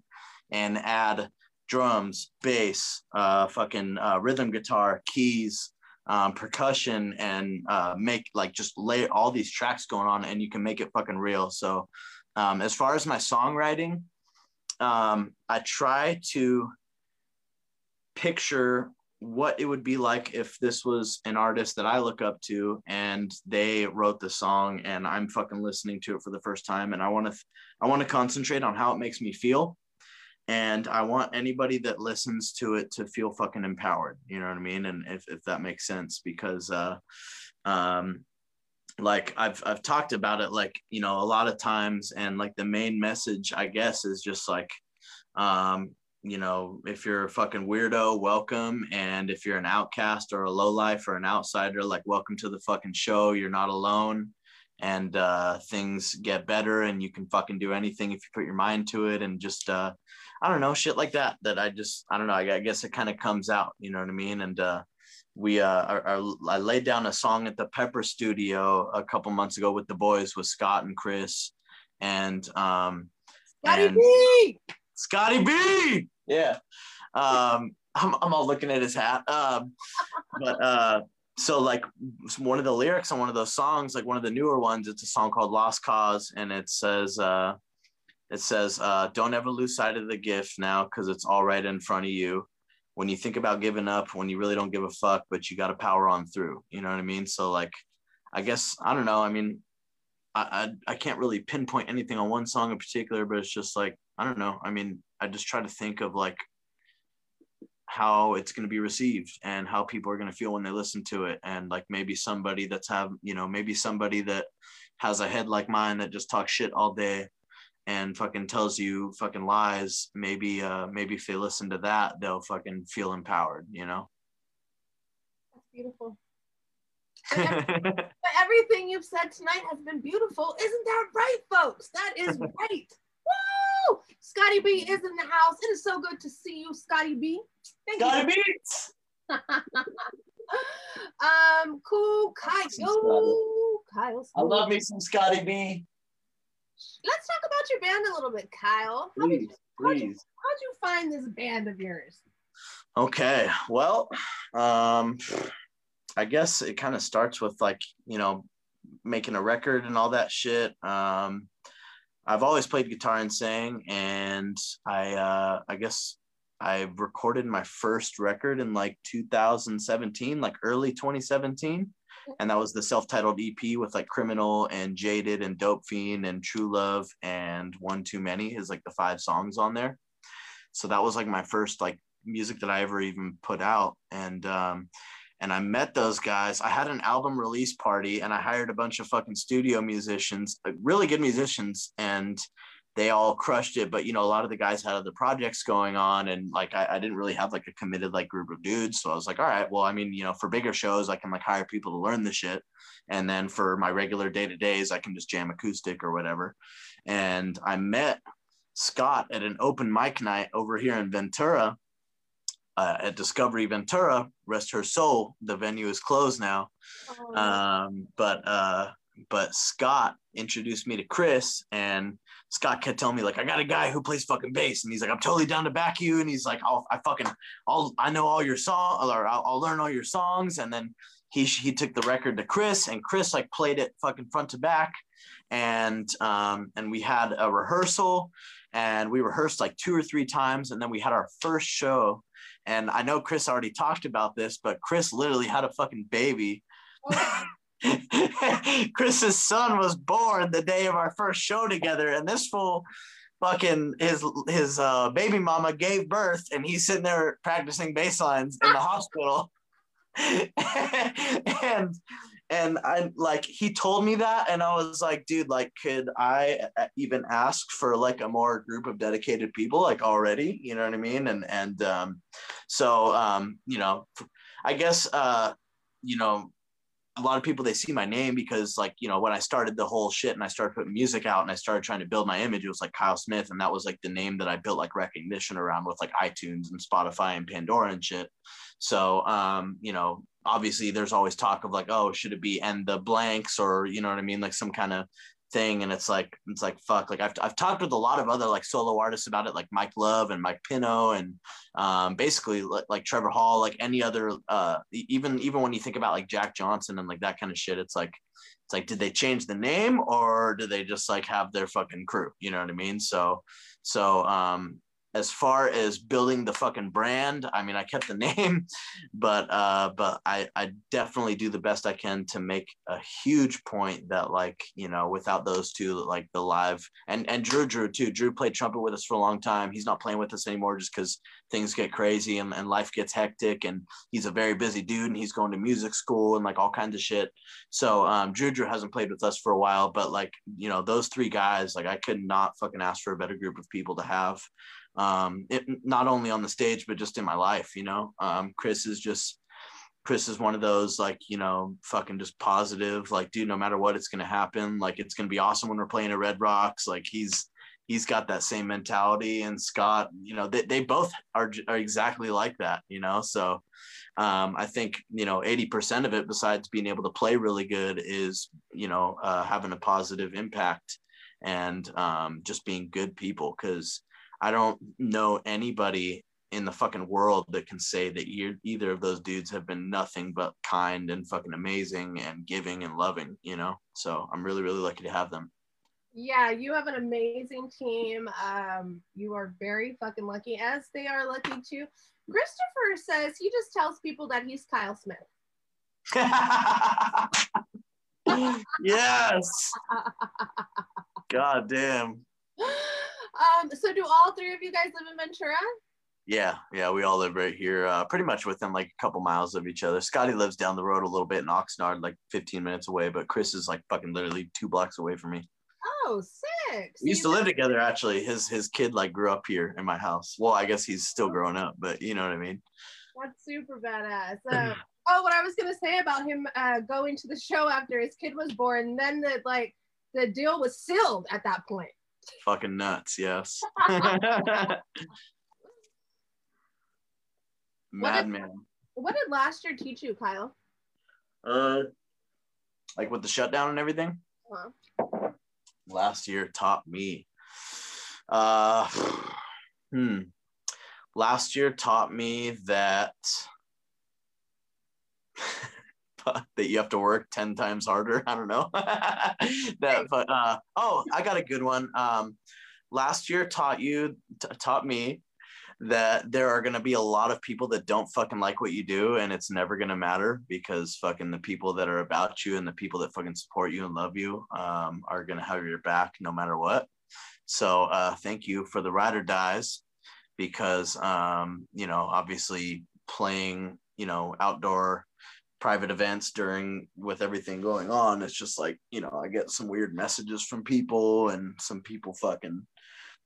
and add drums, bass, uh fucking uh, rhythm guitar, keys, um, percussion and uh, make like just lay all these tracks going on and you can make it fucking real. So um, as far as my songwriting, um, I try to picture what it would be like if this was an artist that I look up to and they wrote the song and I'm fucking listening to it for the first time and I want to I want to concentrate on how it makes me feel and I want anybody that listens to it to feel fucking empowered. You know what I mean? And if, if that makes sense, because uh, um, like I've I've talked about it like you know a lot of times, and like the main message I guess is just like um, you know if you're a fucking weirdo, welcome, and if you're an outcast or a low life or an outsider, like welcome to the fucking show. You're not alone and uh, things get better and you can fucking do anything if you put your mind to it and just uh, I don't know, shit like that. That I just, I don't know. I, I guess it kind of comes out. You know what I mean? And uh, we, uh, are, are, I laid down a song at the Pepper Studio a couple months ago with the boys, with Scott and Chris, and um, Scotty and B. Scotty B. Yeah. Um, I'm, I'm all looking at his hat. Um, but uh, so like one of the lyrics on one of those songs, like one of the newer ones, it's a song called Lost Cause, and it says, uh, it says, uh, don't ever lose sight of the gift now because it's all right in front of you. When you think about giving up, when you really don't give a fuck, but you got to power on through. You know what I mean? So, like, I guess, I don't know. I mean, I, I, I can't really pinpoint anything on one song in particular, but it's just like, I don't know. I mean, I just try to think of like how it's going to be received and how people are going to feel when they listen to it and like maybe somebody that's have you know maybe somebody that has a head like mine that just talks shit all day and fucking tells you fucking lies, maybe uh maybe if they listen to that, they'll fucking feel empowered, you know? That's beautiful. [laughs] but everything you've said tonight has been beautiful. Isn't that right, folks? That is right. [laughs] Woo! Scotty B is in the house. It is so good to see you, Scotty B. Thank Scotty you. B. [laughs] um, cool, Kyle. Kyle. I love me some Scotty B. Let's talk about your band a little bit, Kyle. How please, did, please. How'd you, how'd you find this band of yours? Okay, well, um, I guess it kind of starts with like you know making a record and all that shit. Um, I've always played guitar and sang, and I uh, I guess I recorded my first record in like 2017, like early 2017. And that was the self-titled EP with like Criminal and Jaded and Dope Fiend and True Love and One Too Many is like the five songs on there. So that was like my first like music that I ever even put out. And um and I met those guys. I had an album release party and I hired a bunch of fucking studio musicians, like really good musicians, and they all crushed it. But you know, a lot of the guys had other projects going on, and like I, I, didn't really have like a committed like group of dudes. So I was like, all right, well, I mean, you know, for bigger shows, I can like hire people to learn the shit, and then for my regular day to days, I can just jam acoustic or whatever. And I met Scott at an open mic night over here in Ventura. Uh, at Discovery Ventura, rest her soul. The venue is closed now, oh. um, but uh, but Scott introduced me to Chris, and Scott kept telling me like, I got a guy who plays fucking bass, and he's like, I'm totally down to back you, and he's like, I'll, I fucking, I'll, I know all your song, or I'll, I'll learn all your songs, and then he he took the record to Chris, and Chris like played it fucking front to back, and um and we had a rehearsal, and we rehearsed like two or three times, and then we had our first show, and I know Chris already talked about this, but Chris literally had a fucking baby. [laughs] Chris's son was born the day of our first show together, and this fool fucking his his uh, baby mama gave birth, and he's sitting there practicing bass lines in the [laughs] hospital. [laughs] and and I like he told me that, and I was like, dude, like, could I even ask for like a more group of dedicated people, like already? You know what I mean? And and um, so um, you know, I guess uh, you know a lot of people they see my name because like you know when i started the whole shit and i started putting music out and i started trying to build my image it was like kyle smith and that was like the name that i built like recognition around with like itunes and spotify and pandora and shit. So um you know obviously there's always talk of like oh should it be and the blanks or you know what i mean? Like some kind of thing and it's like it's like fuck like I've, I've talked with a lot of other like solo artists about it like mike love and mike pinto and um, basically like, like trevor hall like any other uh, even even when you think about like jack johnson and like that kind of shit it's like it's like did they change the name or do they just like have their fucking crew? You know what i mean? So so um as far as building the fucking brand, I mean, I kept the [laughs] name, but uh, but I I definitely do the best I can to make a huge point that like you know without those two like the live and and Drew Drew too. Drew played trumpet with us for a long time. He's not playing with us anymore just because things get crazy and, and life gets hectic and he's a very busy dude and he's going to music school and like all kinds of shit. So um, Drew Drew hasn't played with us for a while, but like you know those three guys, like I could not fucking ask for a better group of people to have um, it, not only on the stage but just in my life. You know, um, Chris is just Chris is one of those like you know fucking just positive like dude no matter what it's gonna happen. Like it's gonna be awesome when we're playing at Red Rocks. Like he's he's got that same mentality. And Scott you know they, they both are, are exactly like that you know? So um, I think you know 80% of it besides being able to play really good is you know uh, having a positive impact and um, just being good people. Because I don't know anybody in the fucking world that can say that you either of those dudes have been nothing but kind and fucking amazing and giving and loving, you know? So I'm really, really lucky to have them. Yeah, you have an amazing team. Um, you are very fucking lucky, as they are lucky too. Christopher says he just tells people that he's Kyle Smith. [laughs] yes. [laughs] God damn. [laughs] Um, so do all three of you guys live in Ventura? Yeah, yeah, we all live right here, uh, pretty much within like a couple miles of each other. Scotty lives down the road a little bit in Oxnard, like 15 minutes away, but Chris is like fucking literally two blocks away from me. Oh, sick. we used to live together actually. His his kid like grew up here in my house. Well, I guess he's still growing up, but you know what I mean. That's super badass. [clears throat] Uh, oh, what I was gonna say about him uh, going to the show after his kid was born, then the like the deal was sealed at that point. Fucking nuts, yes. [laughs] Madman. What did last year teach you, Kyle? Uh, like with the shutdown and everything. Uh-huh. Last year taught me. Uh, hmm. Last year taught me that that you have to work 10 times harder. [laughs] I don't know. [laughs] that, but uh, oh, I got a good one. Um, last year taught you, t- taught me that there are going to be a lot of people that don't fucking like what you do and it's never going to matter because fucking the people that are about you and the people that fucking support you and love you um, are going to have your back no matter what. So uh, thank you for the ride or dies because, um, you know, obviously playing, you know, outdoor private events during with everything going on it's just like you know i get some weird messages from people and some people fucking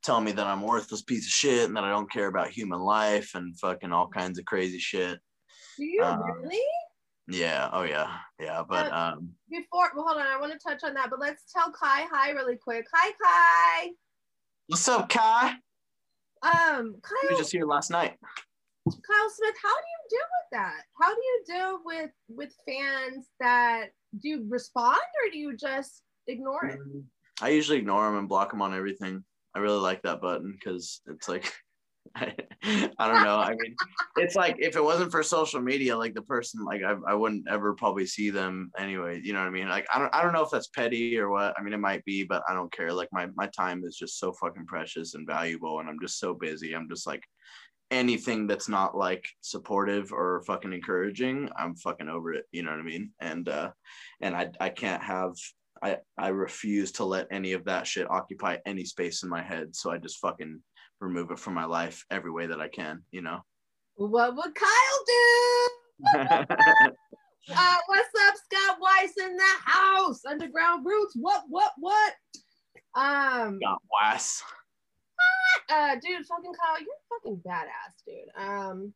tell me that i'm worthless piece of shit and that i don't care about human life and fucking all kinds of crazy shit. Do you um, really? yeah. Oh yeah. Yeah but uh, um before well, hold on. I want to touch on that but let's tell kai hi really quick. Hi kai. What's up kai? Um kai we just here last night Kyle Smith, how do you deal with that? How do you deal with with fans that do you respond or do you just ignore it? Mm, I usually ignore them and block them on everything. I really like that button because it's like [laughs] I, I don't know. I mean, it's like if it wasn't for social media, like the person, like I, I wouldn't ever probably see them anyway. You know what I mean? Like I don't, I don't know if that's petty or what. I mean, it might be, but I don't care. Like my my time is just so fucking precious and valuable, and I'm just so busy. I'm just like, anything that's not like supportive or fucking encouraging, I'm fucking over it. You know what I mean? And uh and I I can't have I I refuse to let any of that shit occupy any space in my head. So I just fucking remove it from my life every way that I can, you know. What would Kyle do? [laughs] uh, what's up, Scott Weiss in the house? Underground Roots. What, what, what? Um, Scott Weiss uh, dude, fucking Kyle, you're fucking badass, dude. Um,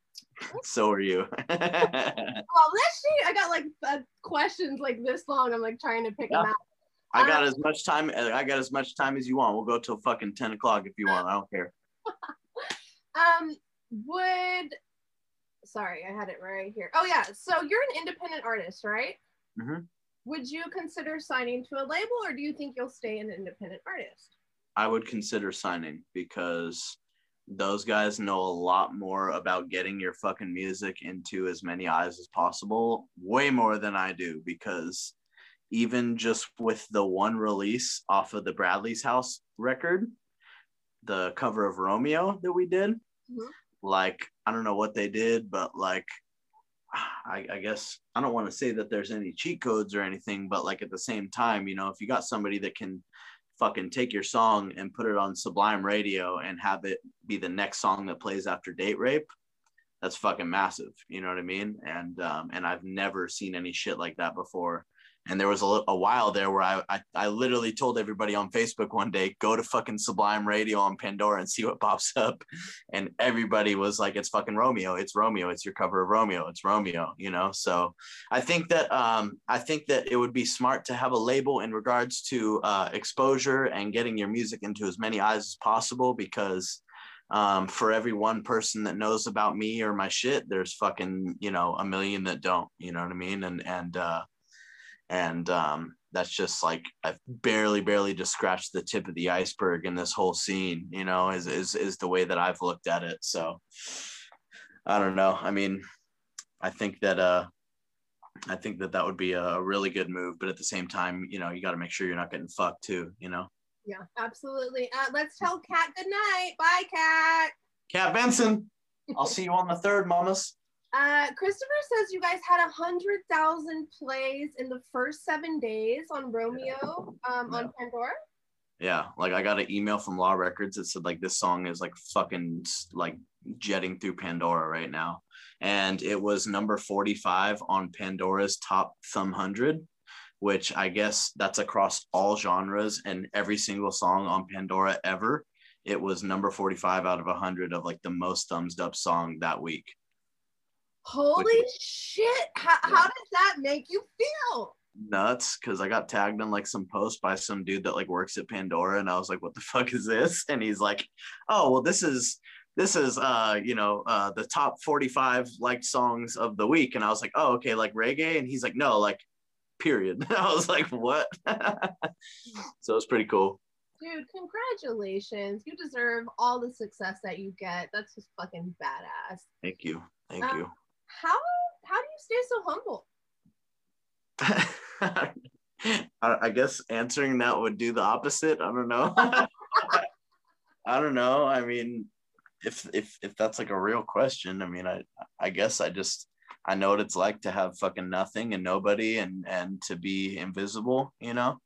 so are you. [laughs] well, let's see. I got like uh, questions like this long. I'm like trying to pick yeah. them out. I got um, as much time. I got as much time as you want. We'll go till fucking ten o'clock if you want. I don't care. [laughs] um, would sorry, I had it right here. Oh yeah, so you're an independent artist, right? Mm-hmm. Would you consider signing to a label, or do you think you'll stay an independent artist? I would consider signing because those guys know a lot more about getting your fucking music into as many eyes as possible, way more than I do. Because even just with the one release off of the Bradley's House record, the cover of Romeo that we did, mm-hmm. like, I don't know what they did, but like, I, I, guess I don't want to say that there's any cheat codes or anything, but like at the same time, you know, if you got somebody that can fucking take your song and put it on Sublime Radio and have it be the next song that plays after Date Rape, that's fucking massive. You know what I mean? And um, and I've never seen any shit like that before. And there was a, a while there where I, I, I literally told everybody on Facebook one day, go to fucking Sublime Radio on Pandora and see what pops up. And everybody was like, it's fucking Romeo. It's Romeo. It's your cover of Romeo. It's Romeo, you know? So I think that, um, I think that it would be smart to have a label in regards to uh, exposure and getting your music into as many eyes as possible because um, for every one person that knows about me or my shit, there's fucking, you know, a million that don't, you know what I mean? And, and, uh, and um, that's just like I've barely, barely just scratched the tip of the iceberg in this whole scene. You know, is is is the way that I've looked at it. So I don't know. I mean, I think that uh, I think that that would be a really good move, but at the same time, you know, you got to make sure you're not getting fucked too. You know. Yeah, absolutely. Uh, let's tell Kat good night. Bye, Kat. Kat Benson. I'll see you on the third, mamas. Uh, Christopher says you guys had a hundred thousand plays in the first seven days on Romeo um, yeah. on Pandora. Yeah, like I got an email from Law Records that said like this song is like fucking like jetting through Pandora right now, and it was number forty five on Pandora's top thumb hundred, which I guess that's across all genres and every single song on Pandora ever. It was number forty five out of hundred of like the most thumbs up song that week. Holy shit. How, yeah. how does that make you feel? Nuts because I got tagged on like some post by some dude that like works at Pandora and I was like, what the [laughs] fuck is this? And he's like, oh, well, this is this is uh you know uh the top 45 liked songs of the week. And i was like oh okay like reggae? And he's like no like period. [laughs] I was like what? [laughs] So it's pretty cool. Dude congratulations. You deserve all the success that you get. That's just fucking badass. Thank you. Thank Um, you how how do you stay so humble? [laughs] I, guess answering that would do the opposite. I don't know. [laughs] I don't know. I mean if if if that's like a real question i mean i i guess i just i know what it's like to have fucking nothing and nobody and and to be invisible you know?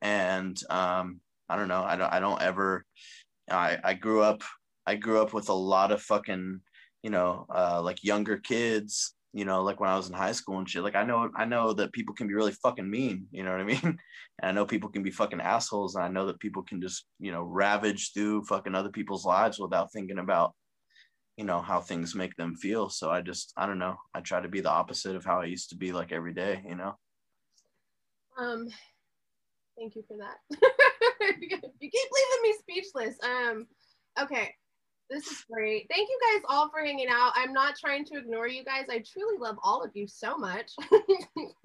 And um i don't know. I don't i don't ever i i grew up i grew up with a lot of fucking you know uh like younger kids you know like when i was in high school and shit like i know i know that people can be really fucking mean you know what i mean? [laughs] And i know people can be fucking assholes and i know that people can just you know ravage through fucking other people's lives without thinking about you know how things make them feel. So i just i don't know. I try to be the opposite of how i used to be like every day you know? Um thank you for that. [laughs] You keep leaving me speechless. Um okay this is great. Thank you guys all for hanging out. I'm not trying to ignore you guys. I truly love all of you so much. [laughs]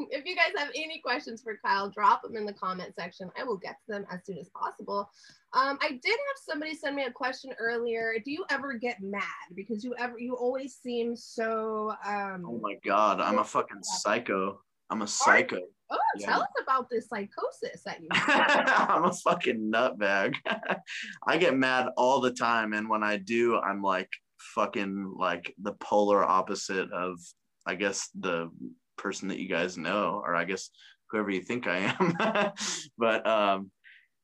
If you guys have any questions for kyle drop them in the comment section. I will get to them as soon as possible. Um, i did have somebody send me a question earlier. Do you ever get mad? Because you ever you always seem so um oh my god i'm a fucking psycho. I'm a psycho oh Yeah. tell us about this psychosis that you [laughs] I'm a fucking nutbag. [laughs] I get mad all the time, and when I do, I'm like fucking like the polar opposite of, I guess, the person that you guys know, or I guess whoever you think I am. [laughs] but um,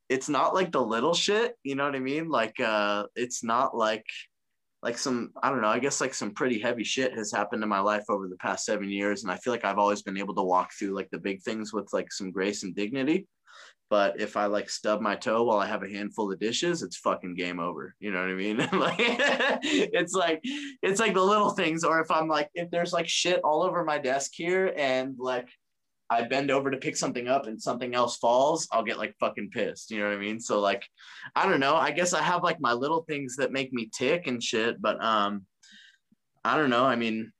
it's not like the little shit, you know what I mean? Like, uh, it's not like like some i don't know i guess like some pretty heavy shit has happened in my life over the past seven years and i feel like i've always been able to walk through like the big things with like some grace and dignity. But if i like stub my toe while i have a handful of dishes it's fucking game over. You know what i mean? [laughs] Like it's like it's like the little things or if i'm like if there's like shit all over my desk here and like I bend over to pick something up and something else falls, I'll get like fucking pissed. You know what I mean? So like, I don't know. I guess I have like my little things that make me tick and shit, but um, I don't know. I mean,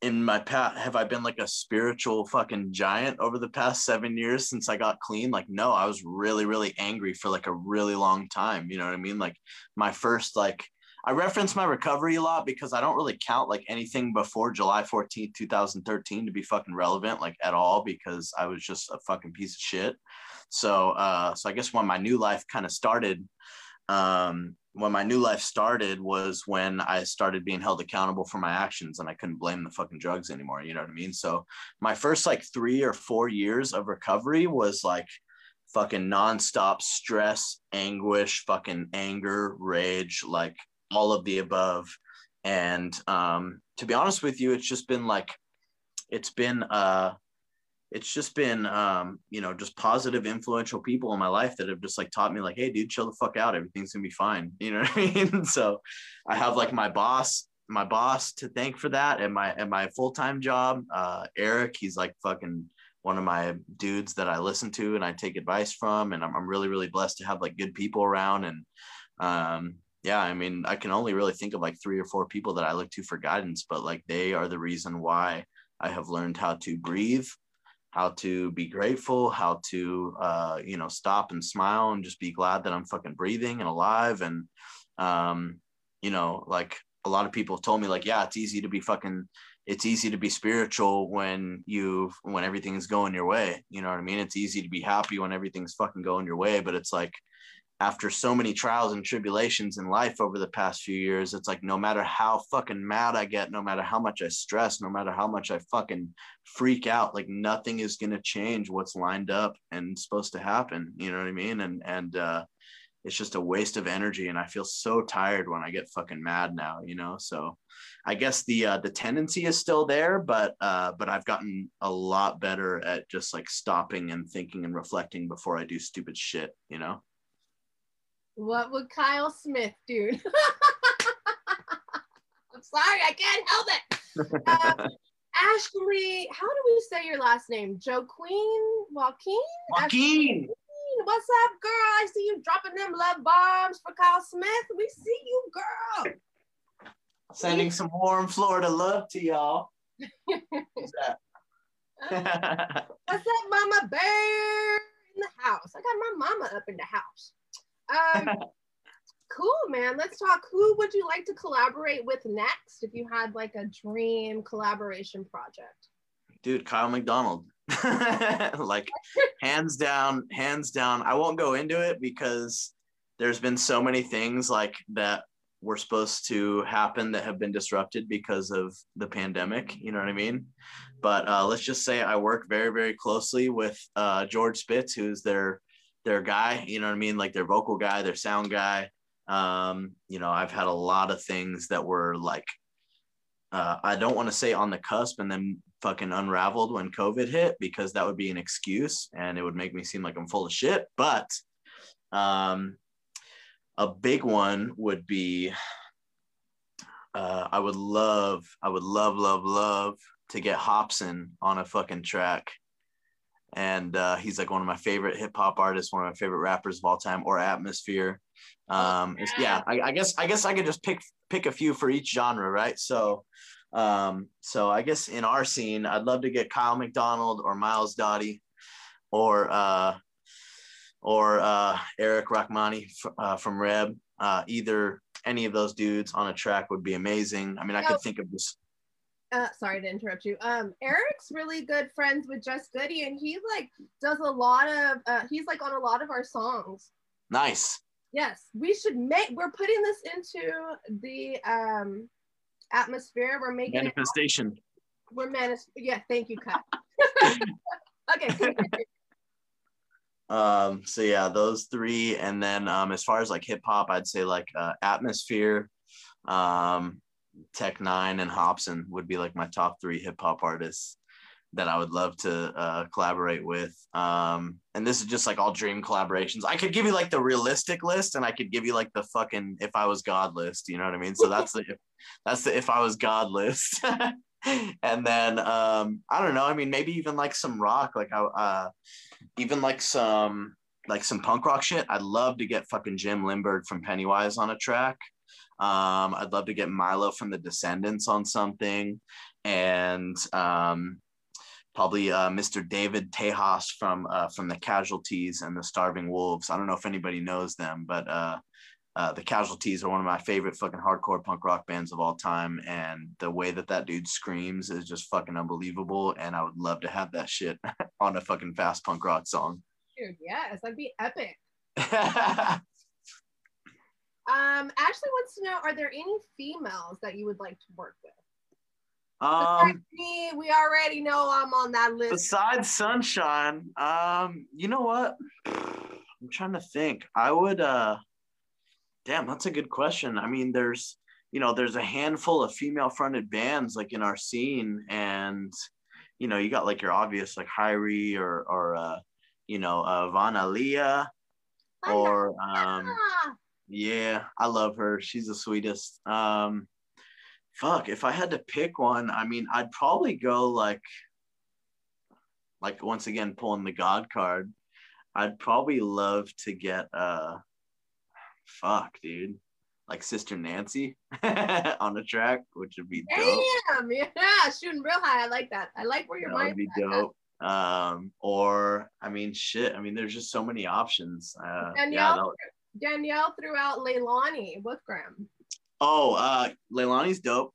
in my past, have I been like a spiritual fucking giant over the past seven years since I got clean? Like, no, I was really, really angry for like a really long time. You know what I mean? Like my first like I reference my recovery a lot because I don't really count like anything before July 14th, 2013 to be fucking relevant like at all because I was just a fucking piece of shit. So uh so I guess when my new life kind of started um when my new life started was when I started being held accountable for my actions and I couldn't blame the fucking drugs anymore, you know what I mean? So my first like 3 or 4 years of recovery was like fucking nonstop stress, anguish, fucking anger, rage, like all of the above. And um, to be honest with you, it's just been like, it's been, uh, it's just been, um, you know, just positive, influential people in my life that have just like taught me, like, hey, dude, chill the fuck out. Everything's gonna be fine. [laughs] You know what I mean? [laughs] so I have like my boss, my boss to thank for that, and my and my full time job. Uh, Eric, he's like fucking one of my dudes that I listen to and I take advice from, and I'm, I'm really really blessed to have like good people around and um yeah i mean i can only really think of like three or four people that i look to for guidance but like they are the reason why i have learned how to breathe how to be grateful how to uh you know stop and smile and just be glad that i'm fucking breathing and alive. And um you know like a lot of people told me like yeah it's easy to be fucking it's easy to be spiritual when you when everything's going your way. You know what i mean? It's easy to be happy when everything's fucking going your way but it's like after so many trials and tribulations in life over the past few years, it's like no matter how fucking mad I get, no matter how much I stress, no matter how much I fucking freak out, like nothing is gonna change what's lined up and supposed to happen. You know what I mean? And and uh it's just a waste of energy and I feel so tired when I get fucking mad now, you know. So I guess the uh the tendency is still there, but uh but I've gotten a lot better at just like stopping and thinking and reflecting before I do stupid shit, you know. What would Kyle Smith do? [laughs] I'm sorry, I can't help it. Uh, Ashley, how do we say your last name? Joaquin? Joaquin? Joaquin. What's up, girl? I see you dropping them love bombs for Kyle Smith. We see you, girl. Sending some warm Florida love to y'all. Who's that? [laughs] What's up, Mama Bear in the house? I got my mama up in the house. Um, [laughs] cool, man. Let's talk. Who would you like to collaborate with next if you had like a dream collaboration project? Dude, Kyle McDonald. [laughs] like hands down, hands down. I won't go into it because there's been so many things like that were supposed to happen that have been disrupted because of the pandemic. You know what I mean? But uh, let's just say I work very, very closely with uh, George Spitz, who's their their guy. You know what I mean? Like their vocal guy, their sound guy. Um, you know, I've had a lot of things that were like, uh, I don't want to say on the cusp and then fucking unraveled when COVID hit because that would be an excuse and it would make me seem like I'm full of shit. But um, a big one would be uh, I would love, I would love, love, love to get Hopsin on a fucking track. And uh, he's like one of my favorite hip hop artists, one of my favorite rappers of all time, or Atmosphere. Um, oh, yeah, I, I, guess I guess I could just pick pick a few for each genre, right? So, um, so I guess in our scene, I'd love to get Kyle McDonald or Miles Doughty, or uh, or uh, Eric Rachmany uh, from Reb. Uh, either any of those dudes on a track would be amazing. I mean, I could think of this. Uh, sorry to interrupt you. Um, Eric's really good friends with Just Goody, and he like does a lot of. Uh, he's like on a lot of our songs. Nice. Yes, we should make. We're putting this into the um, atmosphere. We're making manifestation. It, we're manis. Yeah, thank you, Cut. [laughs] okay. Um, so yeah, those three, and then um, as far as like hip hop, I'd say like uh, Atmosphere, um, Tech N9ne, and Hopsin would be like my top three hip hop artists that I would love to uh, collaborate with. Um, and this is just like all dream collaborations. I could give you like the realistic list, and I could give you like the fucking if I was God list. You know what I mean? So [laughs] that's the if, that's the if I was God list. [laughs] and then um, I don't know. I mean, maybe even like some rock, like I. Uh, even like some like some punk rock shit. I'd love to get fucking Jim Lindberg from Pennywise on a track. Um, I'd love to get Milo from the Descendents on something, and um, probably uh, Mr. David Tejas from uh, from the Casualties and the Starving Wolves. I don't know if anybody knows them, but uh, uh, the Casualties are one of my favorite fucking hardcore punk rock bands of all time, and the way that that dude screams is just fucking unbelievable. And I would love to have that shit [laughs] on a fucking fast punk rock song. Dude, yes, that'd be epic. [laughs] um, Ashley wants to know: Are there any females that you would like to work with? Um, me, we already know I'm on that list. Besides Sunshine, um, you know what? [sighs] I'm trying to think. I would uh Damn, that's a good question. I mean, there's you know, there's a handful of female fronted bands like in our scene, and you know, you got like your obvious like HIRIE or or uh, you know, uh Vanalia or um yeah, I love her. She's the sweetest. Um fuck, if I had to pick one, I mean, I'd probably go like like once again pulling the God card. I'd probably love to get uh fuck, dude. Like Sister Nancy [laughs] on the track, which would be dope. Damn, yeah, shooting real high. I like that. I like where your mind. Would be dope. Um, or I mean, shit. I mean, there's just so many options. Uh, Danielle, yeah, Danielle threw out Leilani Wolfgram. Oh, uh, Leilani's dope.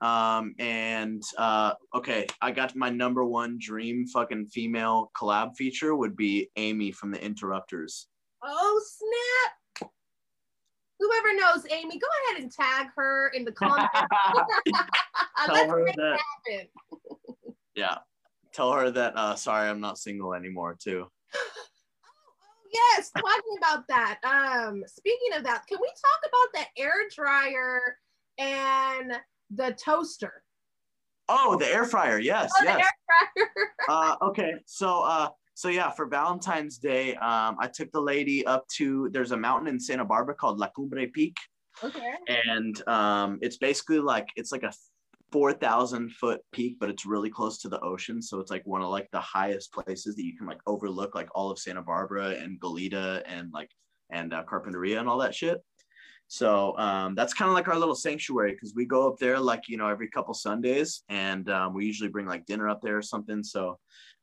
Um, and uh, okay, I got my number one dream fucking female collab feature would be Aimee from the Interrupters. Oh snap! whoever knows Aimee, go ahead and tag her in the comments. [laughs] [laughs] Tell her that. yeah. Tell her that uh sorry I'm not single anymore too. [laughs] Yes, talking about that. Um, speaking of that, can we talk about the air dryer and the toaster? Oh, the air fryer. Yes, oh, yes. [laughs] uh, okay, so uh, so yeah, for Valentine's Day, um, I took the lady up to there's a mountain in Santa Barbara called La Cumbre Peak. Okay. And um, it's basically like it's like a 4,000 foot peak, but it's really close to the ocean. So it's like one of like the highest places that you can like overlook like all of Santa Barbara and Goleta and like and uh, Carpinteria and all that shit. So um, that's kind of like our little sanctuary because we go up there like you know every couple Sundays, and um, we usually bring like dinner up there or something. So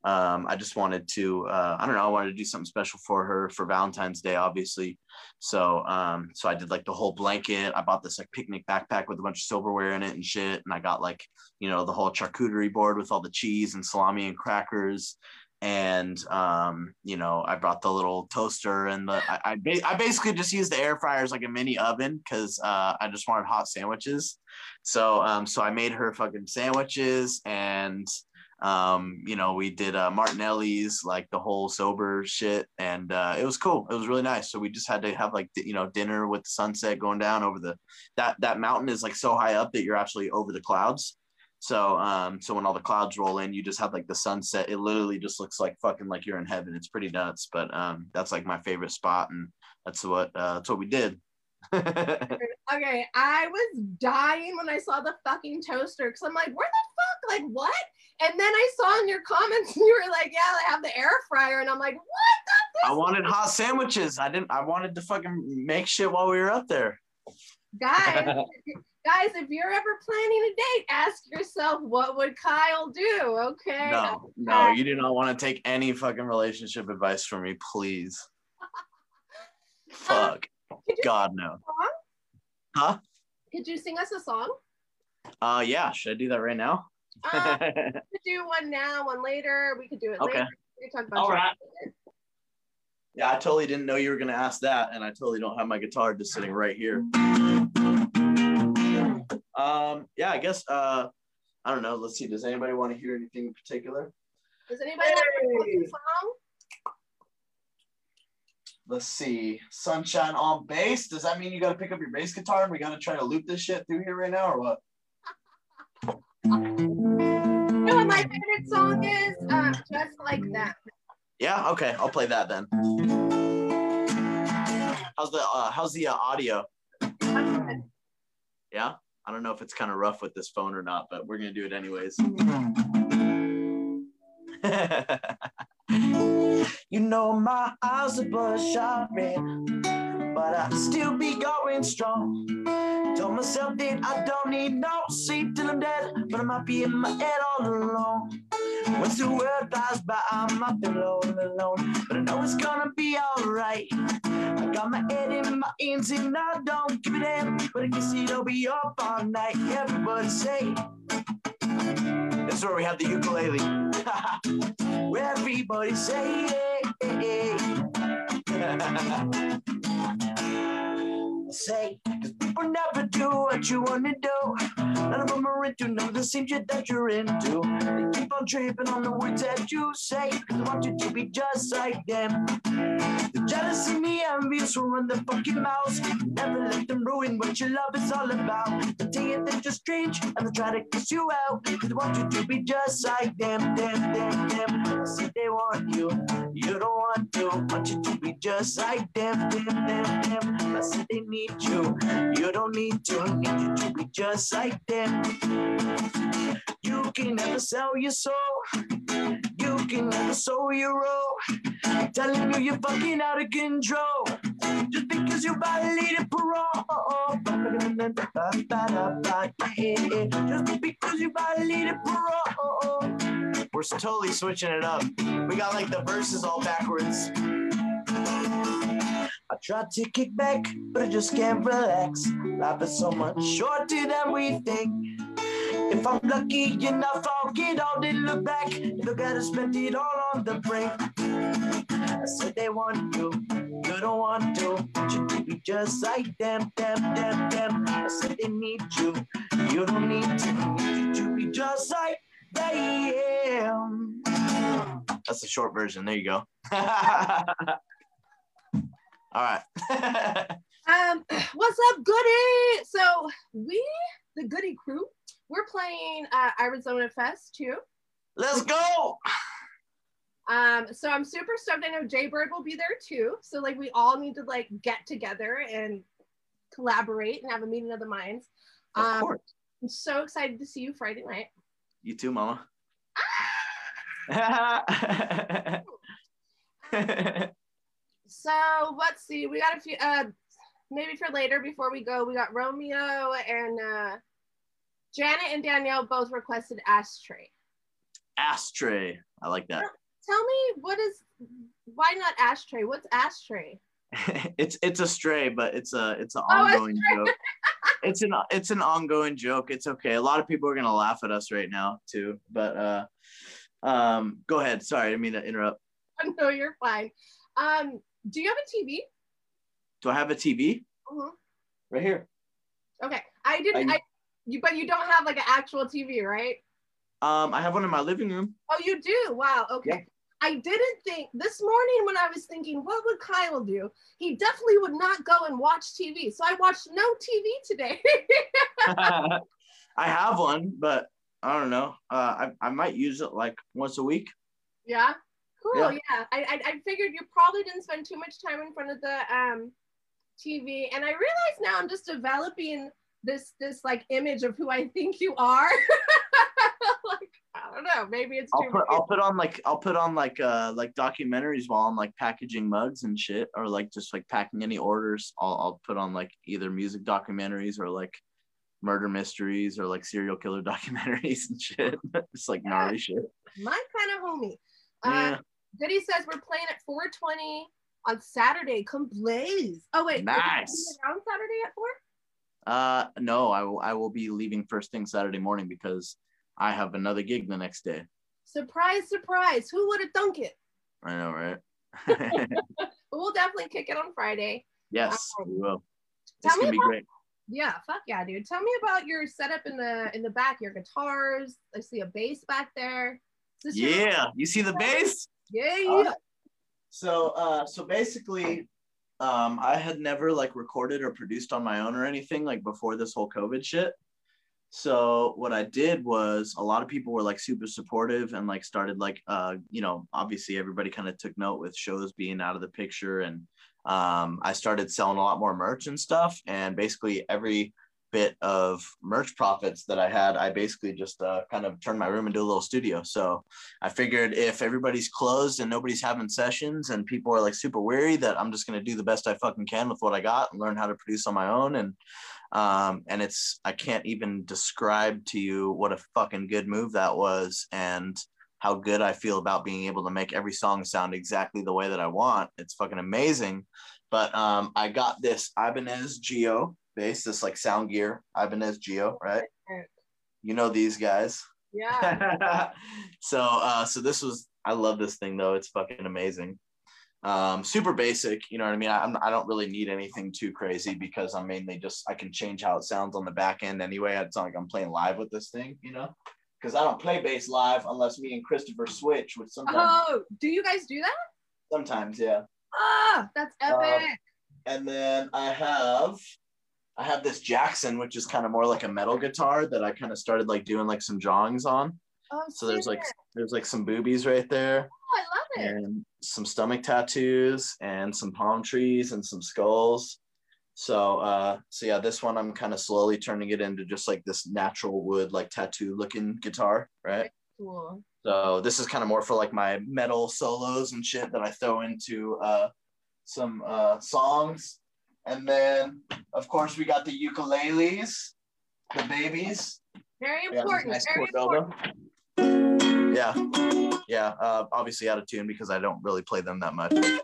um, I just wanted to uh, I don't know I wanted to do something special for her for Valentine's Day, obviously. So um, so I did like the whole blanket. I bought this like picnic backpack with a bunch of silverware in it and shit, and I got like you know the whole charcuterie board with all the cheese and salami and crackers and um, you know I brought the little toaster and the I I, ba- I basically just used the air fryer as like a mini oven because uh, I just wanted hot sandwiches. So um, so I made her fucking sandwiches and um, you know we did uh, Martinelli's like the whole sober shit and uh, it was cool. It was really nice. So we just had to have like you know dinner with the sunset going down over the that that mountain is like so high up that you're actually over the clouds. So um, so when all the clouds roll in, you just have like the sunset. It literally just looks like fucking like you're in heaven. It's pretty nuts. But um, that's like my favorite spot, and that's what uh, that's what we did. [laughs] okay, I was dying when I saw the fucking toaster because I'm like, where the fuck? Like what? And then I saw in your comments [laughs] you were like, yeah, I have the air fryer, and I'm like, what the? I wanted hot sandwiches. I didn't. I wanted to fucking make shit while we were up there. Guys, [laughs] guys, if you're ever planning a date, ask yourself what would Kyle do? Okay. No, no, you do not want to take any fucking relationship advice from me, please. [laughs] Fuck. God no. Huh? Could you sing us a song? Uh yeah, should I do that right now? Uh, [laughs] we could do one now, one later. We could do it okay. later. We could talk about All right. Yeah, I totally didn't know you were gonna ask that, and I totally don't have my guitar just sitting right here. Um, yeah, I guess uh I don't know. Let's see. Does anybody want to hear anything in particular? Does anybody hey! want to song? Let's see. Sunshine on bass. Does that mean you got to pick up your bass guitar and we got to try to loop this shit through here right now or what? What my favorite song is? Uh, Just Like That. Yeah, okay. I'll play that then. How's the uh, how's the uh, audio? Yeah? I don't know if it's kind of rough with this phone or not, but we're gonna do it anyways. [laughs] you know my eyes are bloodshot red, but I still be going strong. Told myself that I don't need no sleep till I'm dead, but I might be in my head all alone. Once the world flies by, I might be alone, alone, but I know it's gonna be alright. I got my head in my hands and I don't give a damn, but I guess it'll be up all night. Everybody say. That's where we have the ukulele. [laughs] everybody say. Say, people never do what you wanna do. None of them are into none of the same shit that you're into. They keep on tripping on the words that you say, cause they want you to be just like them. The jealous and the envious will run the fucking mouth. Never let them ruin what your love is all about. They tell you that you're strange and they try to kiss you out, cause they want you to be just like them, them, them, them. Say they want you, you don't want to. Want you to be just like them, them, them, them. I said they need need you. You don't need to. I need you to be just like them. You can never sell your soul. You can never sow your role. Telling you you're fucking out of control. Just because you violated parole. Just because you violated parole. We're totally switching it up. We got like the verses all backwards. Try to kick back, but I just can't relax. Life is so much shorter than we think. If I'm lucky enough, I'll get all the look back. Look at us spend it all on the brink. I said they want you, you don't want to. You to be just like them, them, them, them. I said they need you, you don't need to. You to be just like they am. That's the short version. There you go. [laughs] All right. [laughs] um, [clears throat] what's up, Goody? So we, the Goody crew, we're playing uh, Arizona Fest too. Let's go. Um, so I'm super stoked. I know Jaybird will be there too. So like we all need to like get together and collaborate and have a meeting of the minds. Um, of course. I'm so excited to see you Friday night. You too, Mama. [laughs] [laughs] So let's see. We got a few. Uh, maybe for later before we go. We got Romeo and uh, Janet and Danielle both requested ashtray. Ashtray. I like that. Tell me what is why not ashtray? What's ashtray? [laughs] it's it's a stray, but it's a it's an Oh, ongoing joke. [laughs] It's an it's an ongoing joke. It's okay. A lot of people are gonna laugh at us right now too. But uh, um, go ahead. Sorry, I didn't mean to interrupt. [laughs] no, you're fine. Um, do you have a TV? Do I have a TV Mhm. right here? Okay, I didn't. I- I, you, but you don't have like an actual TV, right? Um, I have one in my living room. Oh, you do. Wow. Okay. Yeah. I didn't think this morning when I was thinking, what would Kyle do? He definitely would not go and watch TV. So I watched no TV today. [laughs] [laughs] I have one, but I don't know. Uh, I I might use it like once a week. yeah. Cool. Yeah. Yeah. I, I I figured you probably didn't spend too much time in front of the um TV, and I realize now I'm just developing this this like image of who I think you are. [laughs] like I don't know. Maybe it's I'll too. put I'll put on like I'll put on like uh like documentaries while I'm like packaging mugs and shit or like just like packing any orders. I'll I'll put on like either music documentaries or like murder mysteries or like serial killer [laughs] documentaries and shit. [laughs] It's like gnarly shit. my kind of homie. Yeah. Goody says we're playing at 420 on Saturday. Come blaze. Oh wait, Nice. around Saturday at four? Uh no, I will I will be leaving first thing Saturday morning because I have another gig the next day. Surprise, surprise. Who would have thunk it? I know, right? [laughs] [laughs] We'll definitely kick it on Friday. yes, Um, we will. tell It's gonna me be about- great. Yeah, fuck yeah, dude. Tell me about your setup in the in the back, your guitars. I see a bass back there. Yeah, you see the bass? Yeah, yeah. Uh, so uh so basically um I had never like recorded or produced on my own or anything like before this whole COVID shit. So what I did was a lot of people were like super supportive and like started like uh you know obviously everybody kind of took note with shows being out of the picture and um I started selling a lot more merch and stuff and basically every bit of merch profits that I had I basically just uh, kind of turned my room into a little studio. So I figured if everybody's closed and nobody's having sessions and people are like super weary, that I'm just gonna do the best I fucking can with what I got and learn how to produce on my own. And um, and it's I can't even describe to you what a fucking good move that was and how good I feel about being able to make every song sound exactly the way that I want. It's fucking amazing. But um, I got this Ibanez GIO bass, this like sound gear Ibanez GIO, right? You know these guys. Yeah. [laughs] so uh so this was I love this thing though. It's fucking amazing. Um super basic, you know what I mean? I, I'm I don't really need anything too crazy because I'm mainly just I can change how it sounds on the back end anyway. It's not like I'm playing live with this thing, you know? Because I don't play bass live unless me and Christopher switch, which sometimes Oh, do you guys do that? sometimes, yeah. Ah, that's epic. And then I have I have this Jackson, which is kind of more like a metal guitar that I kind of started like doing like some drawings on. oh, So there's like there's like some boobies right there. Oh, I love it. and some stomach tattoos and some palm trees and some skulls. So uh so yeah, this one I'm kind of slowly turning it into just like this natural wood like tattoo looking guitar, right? Cool. So this is kind of more for like my metal solos and shit that I throw into uh some uh songs. And then of course we got the ukuleles, the babies. Very We got important. nice very important. Yeah, yeah. Uh, obviously out of tune because I don't really play them that much. [laughs]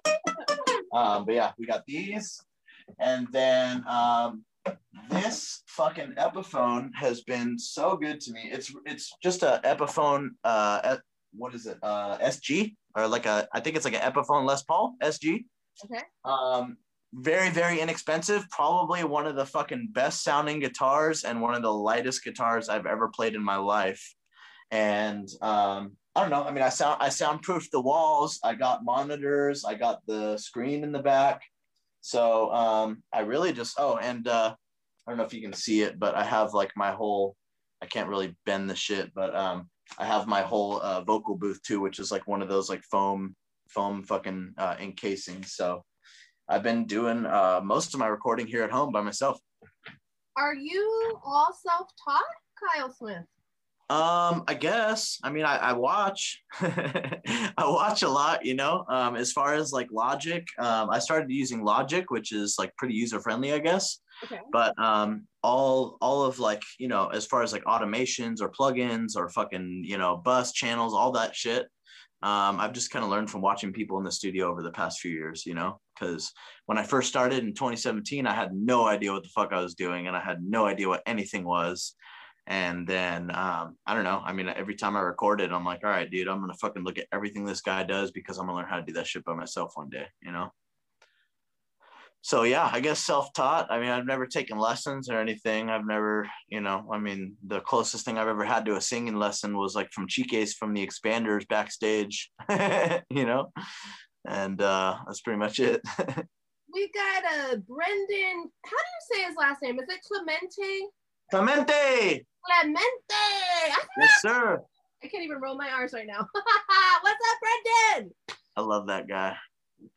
Um, but yeah, we got these, and then um, this fucking Epiphone has been so good to me. It's it's just a Epiphone. Uh, what is it? Uh, SG or like a? I think it's like an Epiphone Les Paul SG. Okay. Um, very very inexpensive. Probably one of the fucking best sounding guitars and one of the lightest guitars I've ever played in my life. And um, I don't know. I mean, I sound I soundproofed the walls. I got monitors. I got the screen in the back. So um, I really just oh, and uh, I don't know if you can see it, but I have like my whole. I can't really bend the shit, but um, I have my whole uh, vocal booth too, which is like one of those like foam foam fucking uh, encasing. So I've been doing uh, most of my recording here at home by myself. Are you all self-taught? Kyle Smith? Um, I guess. I mean, I, I watch. [laughs] I watch a lot, you know. Um, as far as like Logic, um, I started using Logic, which is like pretty user friendly, I guess. Okay. But um, all all of like you know, as far as like automations or plugins or fucking you know bus channels, all that shit. Um, I've just kind of learned from watching people in the studio over the past few years, you know, because when I first started in 2017, I had no idea what the fuck I was doing and I had no idea what anything was. And then um, I don't know. I mean, every time I recorded, I'm like, all right, dude, I'm gonna fucking look at everything this guy does because I'm gonna learn how to do that shit by myself one day, you know. So yeah, I guess self-taught. I mean, I've never taken lessons or anything. I've never, you know, I mean, the closest thing I've ever had to a singing lesson was like from Chike's from the Expanders backstage, [laughs] you know, and uh, that's pretty much it. [laughs] we got a uh, Brendan. How do you say his last name? Is it Clemente? Clemente. Clemente. Yes, sir. I can't even roll my R's right now. [laughs] What's up, Brendan? I love that guy.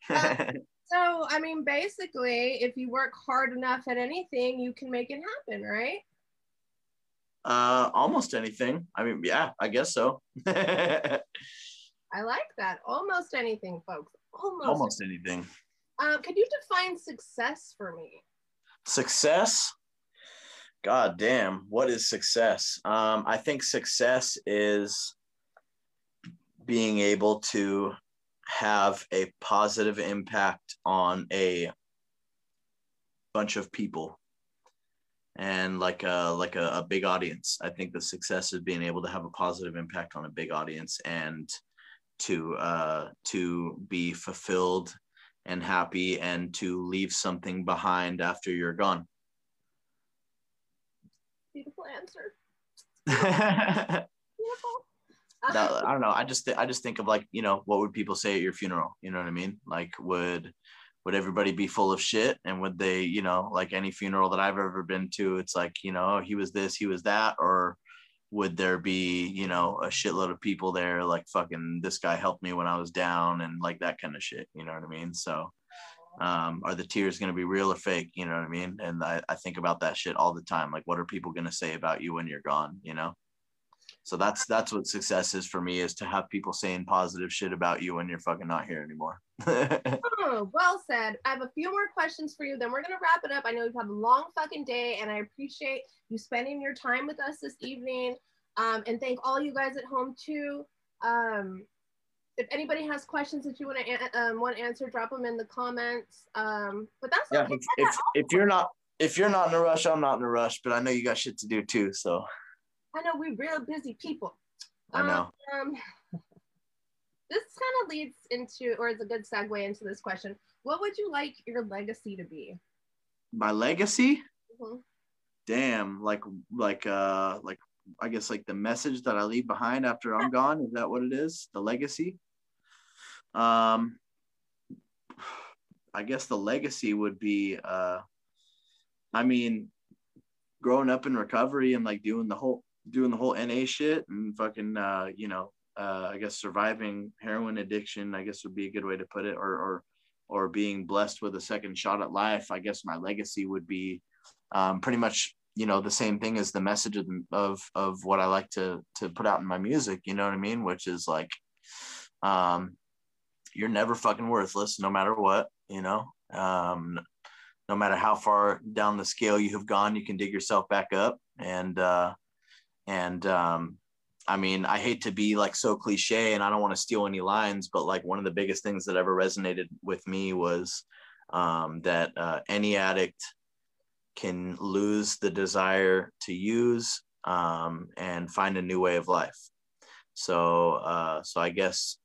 uh, so, I mean, basically, if you work hard enough at anything, you can make it happen, right? Uh, almost anything. I mean, yeah, I guess so. [laughs] I like that. Almost anything, folks. Almost. Almost anything. Um, could you define success for me? Success God damn, what is success? Um, I think success is being able to have a positive impact on a bunch of people and like a like a, a, big audience i think the success is being able to have a positive impact on a big audience and to uh to be fulfilled and happy and to leave something behind after you're gone beautiful answer. [laughs] beautiful. No, [laughs] I don't know. I just th- I just think of like you know what would people say at your funeral? You know what I mean? Like would would everybody be full of shit? And would they you know like any funeral that I've ever been to? It's like you know he was this, he was that, or would there be you know a shitload of people there like fucking this guy helped me when I was down and like that kind of shit? You know what I mean? So um, are the tears going to be real or fake you know what i mean and I, I think about that shit all the time like what are people going to say about you when you're gone you know so that's that's what success is for me is to have people saying positive shit about you when you're fucking not here anymore [laughs] oh, well said i have a few more questions for you then we're going to wrap it up i know you've had a long fucking day and i appreciate you spending your time with us this evening um, and thank all you guys at home too um, if anybody has questions that you want to um, want answer, drop them in the comments. Um, but that's yeah. If, if, if you're not if you're not in a rush, I'm not in a rush. But I know you got shit to do too. So I know we're real busy people. I know. Um, this kind of leads into, or is a good segue into this question. What would you like your legacy to be? My legacy? Mm-hmm. Damn, like like uh like I guess like the message that I leave behind after I'm [laughs] gone. Is that what it is? The legacy? Um, I guess the legacy would be, uh, I mean, growing up in recovery and like doing the whole doing the whole NA shit and fucking, uh, you know, uh, I guess surviving heroin addiction. I guess would be a good way to put it, or or or being blessed with a second shot at life. I guess my legacy would be um, pretty much you know the same thing as the message of, of of what I like to to put out in my music. You know what I mean? Which is like, um, you're never fucking worthless, no matter what. You know, um, no matter how far down the scale you have gone, you can dig yourself back up. And uh, and um, I mean, I hate to be like so cliche, and I don't want to steal any lines, but like one of the biggest things that ever resonated with me was um, that uh, any addict can lose the desire to use um, and find a new way of life. So, uh, so I guess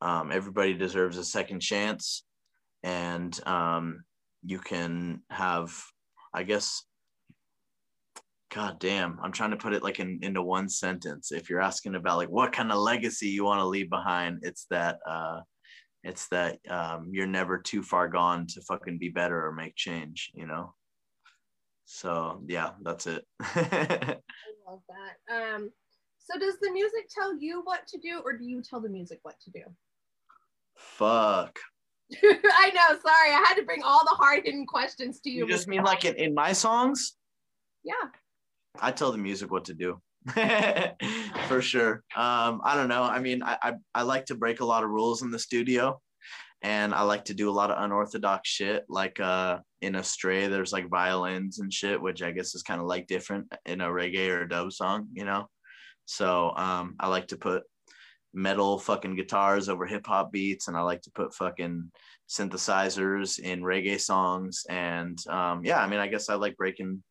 um, everybody deserves a second chance, and um, you can have, I guess, God damn, I'm trying to put it like in, into one sentence. If you're asking about like what kind of legacy you want to leave behind, it's that uh, it's that um, you're never too far gone to fucking be better or make change, you know. So yeah, that's it. [laughs] I love that. Um, so does the music tell you what to do, or do you tell the music what to do? Fuck. [laughs] I know. Sorry, I had to bring all the hard hidden questions to you. You just mean like in, in my songs? Yeah. I tell the music what to do. [laughs] For sure. Um, I don't know. I mean, I, I I like to break a lot of rules in the studio and I like to do a lot of unorthodox shit. Like uh, in Astray, there's like violins and shit, which I guess is kind of like different in a reggae or a dub song, you know. So um, I like to put metal fucking guitars over hip hop beats, and I like to put fucking synthesizers in reggae songs. And um, yeah, I mean, I guess I like breaking.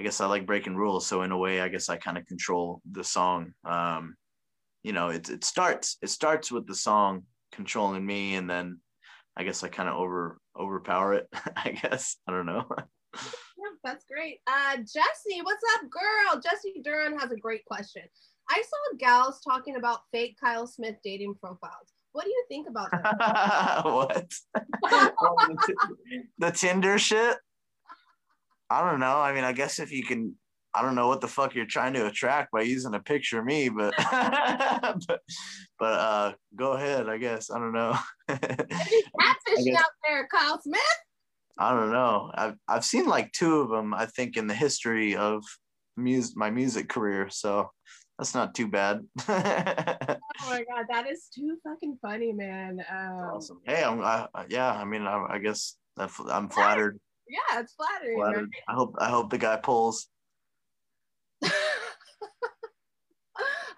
I guess I like breaking rules. So in a way, I guess I kind of control the song. Um, you know, it it starts it starts with the song controlling me and then i guess i kind of over overpower it [laughs] i guess. I don't know. [laughs] Yeah, that's great. Uh jesse what's up girl? Jesse duran has a great question. I saw gals talking about fake kyle smith dating profiles. What do you think about that? [laughs] What? The tinder shit i don't know i mean i guess if you can I don't know what the fuck you're trying to attract by using a picture of me, but [laughs] but, but uh, go ahead. I guess I don't know. [laughs] catfish out there, Kyle Smith. I don't know. I've I've seen like two of them. I think in the history of music, my music career. So that's not too bad. [laughs] oh my god, that is too fucking funny, man. Um, awesome. Hey, I'm. I, yeah, I mean, I, I guess I'm flattered. Yeah, it's flattering. flattered. Right? I hope I hope the guy pulls. [laughs]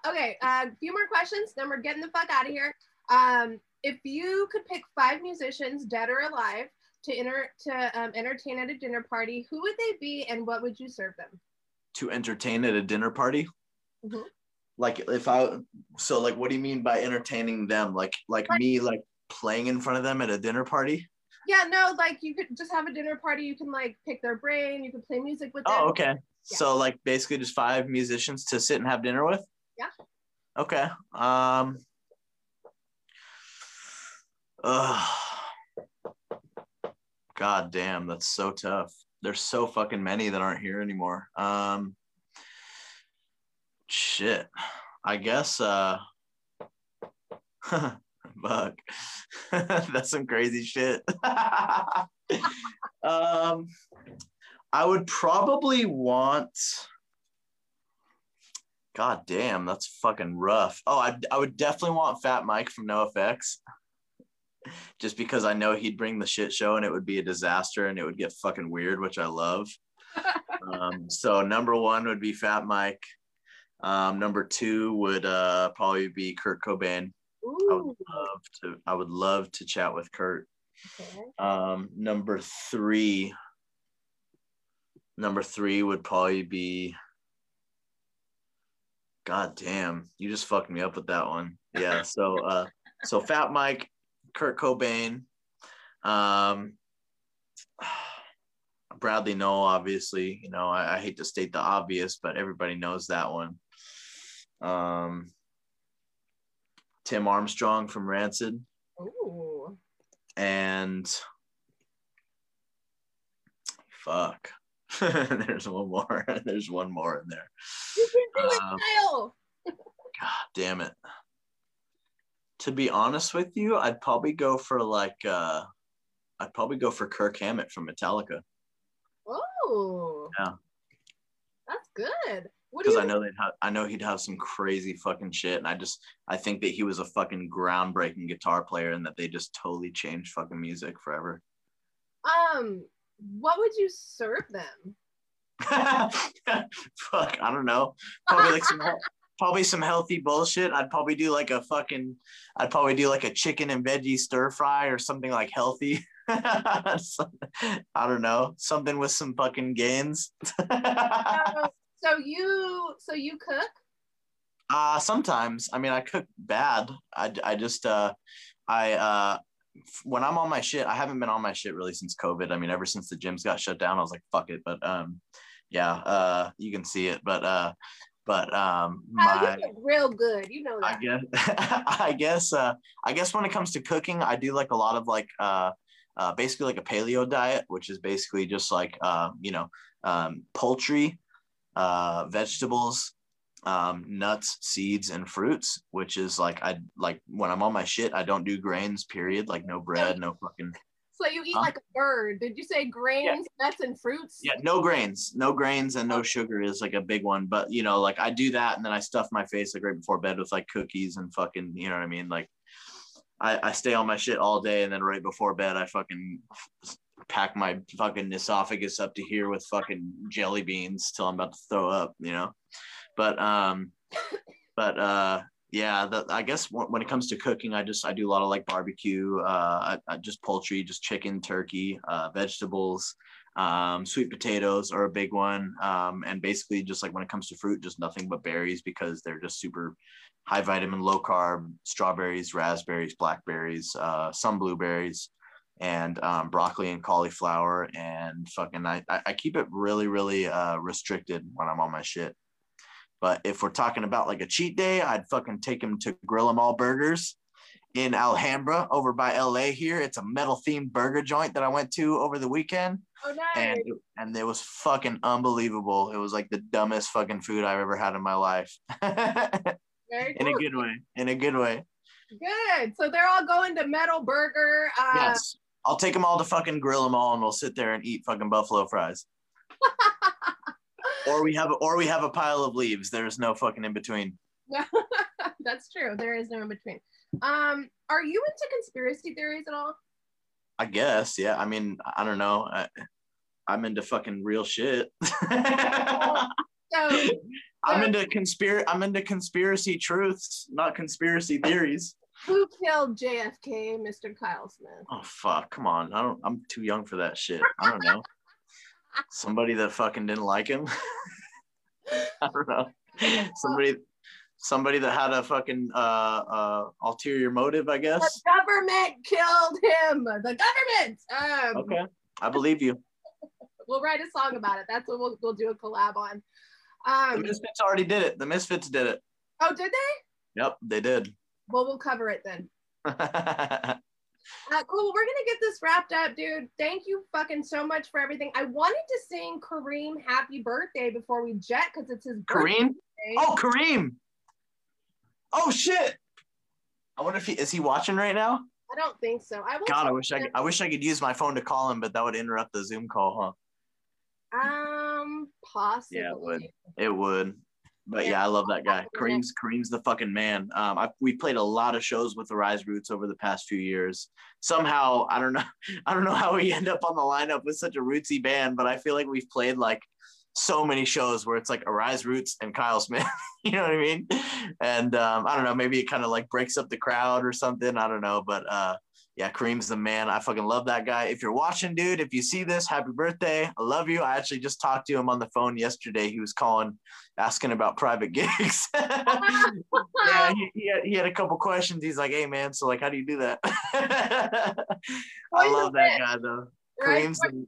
okay, a uh, few more questions, then we're getting the fuck out of here. Um, if you could pick five musicians, dead or alive, to enter to um, entertain at a dinner party, who would they be, and what would you serve them? To entertain at a dinner party. Mm-hmm. Like if I so like, what do you mean by entertaining them? Like like me like playing in front of them at a dinner party? Yeah, no, like you could just have a dinner party. You can like pick their brain. You can play music with them. Oh, okay. Yeah. So like basically just five musicians to sit and have dinner with. Yeah. Okay. Um. Uh, God damn, that's so tough. There's so fucking many that aren't here anymore. Um. Shit. I guess. Uh. [laughs] Fuck. [laughs] that's some crazy shit. [laughs] um. I would probably want. God damn, that's fucking rough. Oh, I, I would definitely want Fat Mike from NOFX. [laughs] Just because I know he'd bring the shit show and it would be a disaster and it would get fucking weird, which I love. um, so number one would be Fat Mike. Um, number two would uh, probably be Kurt Cobain. Ooh. I would love to. I would love to chat with Kurt. Okay. Um, number three Number three would probably be. God damn, you just fucked me up with that one. Yeah. So, uh, so Fat Mike, Kurt Cobain, um, Bradley Nowell, obviously. You know, I, I, hate to state the obvious, but everybody knows that one. Um, Tim Armstrong from Rancid. Ooh. And fuck. [laughs] There's one more. [laughs] There's one more in there. You can do um, it, God damn it. To be honest with you, I'd probably go for like uh I'd probably go for Kirk Hammett from Metallica. Oh. Yeah. That's good. Because I know they'd have, I know he'd have some crazy fucking shit, and I just I think that he was a fucking groundbreaking guitar player, and that they just totally changed fucking music forever. Um, what would you serve them? [laughs] Fuck, I don't know. Probably like some [laughs] probably some healthy bullshit. I'd probably do like a fucking I'd probably do like a chicken and veggie stir fry or something like healthy. [laughs] I don't know. Something with some fucking gains. So you so you cook? Uh sometimes. I mean I cook bad. I I just uh I uh when I'm on my shit, I haven't been on my shit really since COVID. I mean, ever since the gyms got shut down, I was like, fuck it. But um, yeah, uh, you can see it. But uh, but um, my oh, real good, you know that. I guess [laughs] I guess uh, I guess when it comes to cooking, I do like a lot of like uh, uh basically like a paleo diet, which is basically just like uh, you know um, poultry, uh, vegetables, um, nuts, seeds, and fruits, which is like I like when I'm on my shit, I don't do grains, period. Like no bread, no fucking So you eat like a bird. Did you say grains, nuts, and fruits? Yeah, no grains, no grains, and no sugar is like a big one. But you know, like I do that, and then I stuff my face like right before bed with like cookies and fucking, you know what I mean? Like I, I stay on my shit all day, and then right before bed, I fucking pack my fucking esophagus up to here with fucking jelly beans till I'm about to throw up, you know. But um, [laughs] but uh, yeah, the, I guess when it comes to cooking, I just I do a lot of like barbecue, uh, I, I just poultry, just chicken, turkey, uh, vegetables, um, sweet potatoes are a big one, um, and basically just like when it comes to fruit, just nothing but berries because they're just super high vitamin, low carb. Strawberries, raspberries, blackberries, uh, some blueberries, and um, broccoli and cauliflower, and fucking I I keep it really really uh, restricted when I'm on my shit. But if we're talking about like a cheat day, I'd fucking take him to Grill 'em All Burgers in Alhambra over by LA here. It's a metal themed burger joint that I went to over the weekend. Oh, nice. And, and it was fucking unbelievable. It was like the dumbest fucking food I've ever had in my life. [laughs] Very in a good way. In a good way. Good. So they're all going to Metal Burger. Uh, Yes. I'll take them all to fucking grill them all and we'll sit there and eat fucking buffalo fries. [laughs] or we have a, or we have a pile of leaves. There's no fucking in between. [laughs] That's true. There is no in between. Um, are you into conspiracy theories at all? I guess, yeah. I mean, I don't know. I, I'm into fucking real shit. [laughs] So I'm into conspiracy. I'm into conspiracy truths, not conspiracy theories. Who killed JFK, Mr. Kyle Smith? Oh fuck! Come on. I don't. I'm too young for that shit. I don't know. [laughs] Somebody that fucking didn't like him. [laughs] I don't know. Somebody. Somebody that had a fucking uh, uh, ulterior motive, I The guess. government killed him. The government. Um, Okay, I believe you. We'll write a song about it. That's what we'll, we'll do a collab on. The Um, Misfits already did it. The Misfits did it. oh, did they? Yep, they did. Well, we'll cover it then. [laughs] Uh, cool. We're gonna get this wrapped up, dude. Thank you fucking so much for everything. I wanted to sing Kareem happy birthday before we jet because it's his birthday. Kareem? Oh, Kareem! Oh shit! I wonder if he is he watching right now. I don't think so. I will. God, I wish I could, I wish I could use my phone to call him, but that would interrupt the Zoom call, huh? Um, possibly. Yeah, it would. It would. But yeah, I love that guy. Kareem's Kareem's the fucking man. Um, I, we played a lot of shows with the Arise Roots over the past few years. Somehow, I don't know, [laughs] I don't know how we end up on the lineup with such a rootsy band, but I feel like we've played like so many shows where it's like Arise Roots and Kyle Smith. [laughs] you know what I mean? And um, I don't know, maybe it kind of like breaks up the crowd or something. I don't know, but uh, yeah, Kareem's the man. I fucking love that guy. If you're watching, dude, if you see this, happy birthday. I love you. I actually just talked to him on the phone yesterday. He was calling, asking about private [laughs] gigs. [laughs] yeah, he, he, had, he had a couple questions. He's like, hey, man, so like, how do you do that? [laughs] I love that guy, though. Kareem's the,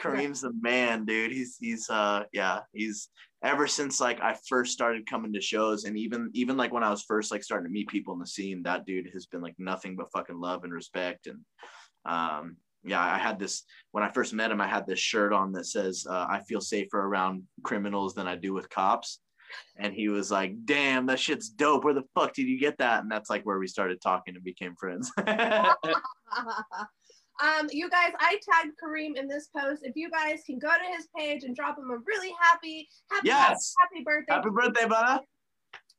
Kareem's the man, dude. He's he's uh yeah, he's ever since like I first started coming to shows and even even like when I was first like starting to meet people in the scene, that dude has been like nothing but fucking love and respect and um yeah, I had this when I first met him. I had this shirt on that says uh, "I feel safer around criminals than I do with cops," and he was like, "Damn, that shit's dope. Where the fuck did you get that?" And that's like where we started talking and became friends. [laughs] [laughs] um, you guys, I tagged Kareem in this post. If you guys can go to his page and drop him a really happy, happy, Yes. happy birthday. Happy birthday, brother!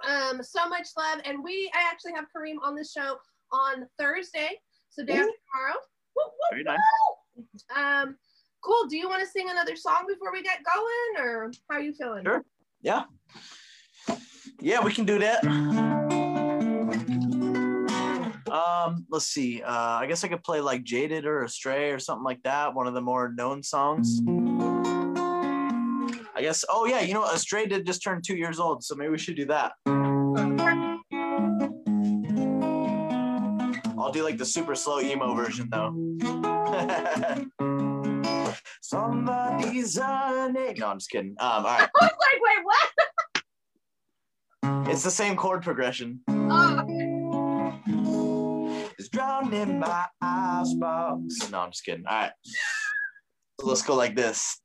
Um, so much love. And we, I actually have Kareem on the show on Thursday. So day after tomorrow. Woo, woo, Very nice. Um, cool. Do you want to sing another song before we get going, or how are you feeling? Sure. Yeah. Yeah, we can do that. Um, let's see. Uh, I guess I could play like Jaded or Astray or something like that. One of the more known songs. I guess. Oh yeah, you know. Astray did just turn two years old, so maybe we should do that. I'll do like the super slow emo version though. [laughs] Somebody's on it. No, I'm just kidding. Um, all right. [laughs] I was like, wait, what? It's the same chord progression. Oh, It's drowned in my icebox. No, I'm just kidding. All right. So let's go like this.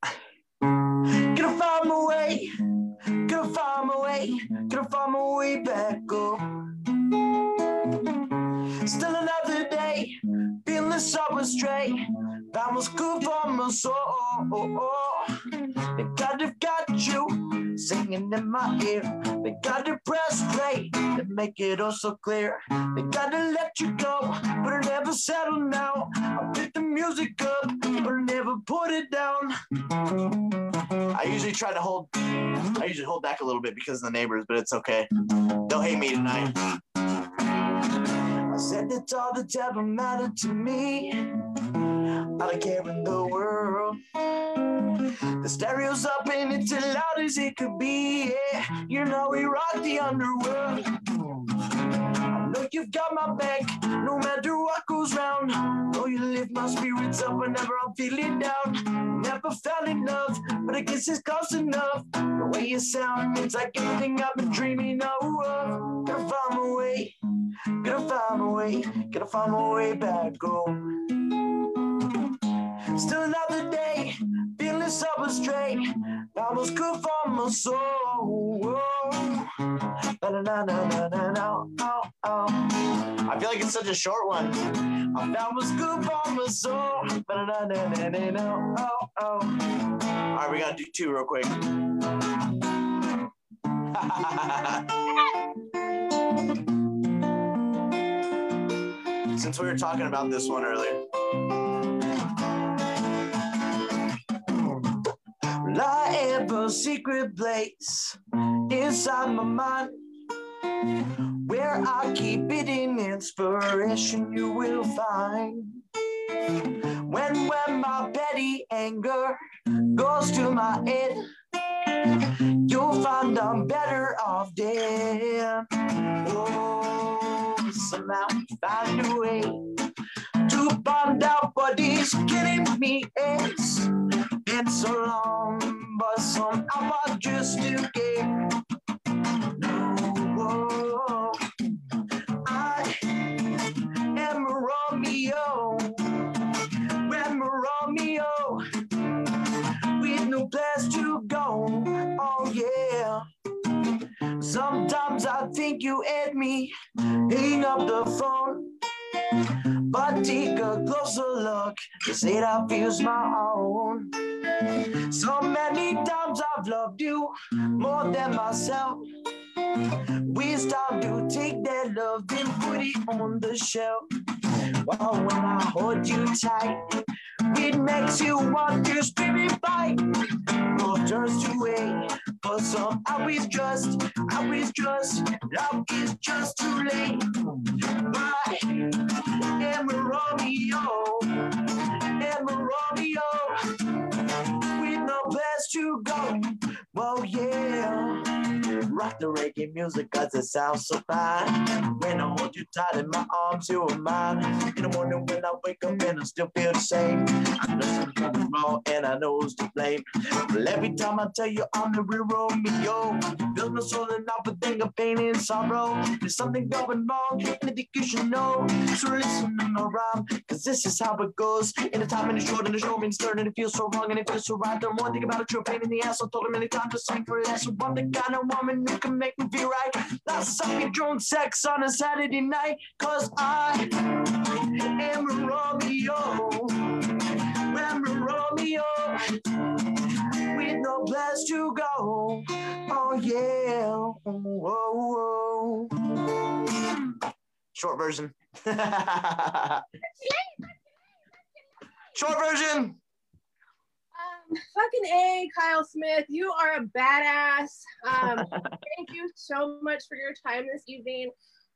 Gonna find my way. Gonna find my way. Gonna find my way back up. Still another day. Feeling the subway straight. was good for my soul. They gotta got you singing in my ear. They gotta press play to make it all so clear. They gotta let you go, but I never settle now. I pick the music up, but I never put it down. I usually try to hold, I usually hold back a little bit because of the neighbors, but it's okay. They'll hate me tonight. I said that all the devil mattered to me. I don't care in the world. The stereo's up and it's loud as it could be. Yeah, you know we rock the underworld. I know you've got my back, no matter what goes round. Know you lift my spirits up whenever I'm feeling down. Never fell in love, but I guess it's close enough. The way you sound, it's like everything I've been dreaming of. Gotta find my way, gotta find my way, gotta find my way back home. Still another day, That was good for my soul. Oh, oh. I feel like it's such a short one. That was good for my soul. Oh, All right, we gotta do two real quick. [laughs] Since we were talking about this one earlier. I have a secret place inside my mind where I keep hidden inspiration you will find. When when my petty anger goes to my head, you'll find I'm better off dead. Oh, somehow find a way to find out what is killing me. It's been so long, but somehow I just do care. No, I am Romeo. I'm Romeo with no place to go. Oh yeah. Sometimes I think you hate me. Hang up the phone. But take a closer look, cause it all feels my own. So many times I've loved you more than myself. We start to take that love and put it on the shelf. Well, when I hold you tight, it makes you want to scream and fight. Love turns to hate, but somehow it's just, it's just, love is just too late. I am Romeo, am Romeo, with no place to go. Well, yeah. Rock the reggae music cause it sounds so fine. When I hold you tight in my arms, you are mine. In the morning when I wake up and I still feel the same. I know something's wrong and I know who's to blame. But every time I tell you I'm the real Romeo, build my soul and I would think of pain and sorrow. There's something going wrong and I think you should know. So listen to my rhyme, cause this is how it goes. In the time and the short and the show means third and it feels so wrong and it feels so right. The more I think about it, a true pain in the ass, I told him many times to sing for. That's one the kind of woman who can make me feel right. Let's suck your drone sex on a Saturday night, cause I am a Romeo. I'm a Romeo with no place to go. Oh yeah. Whoa. Short version. [laughs] Short version. Fucking A, Kyle Smith, you are a badass. Um, [laughs] thank you so much for your time this evening.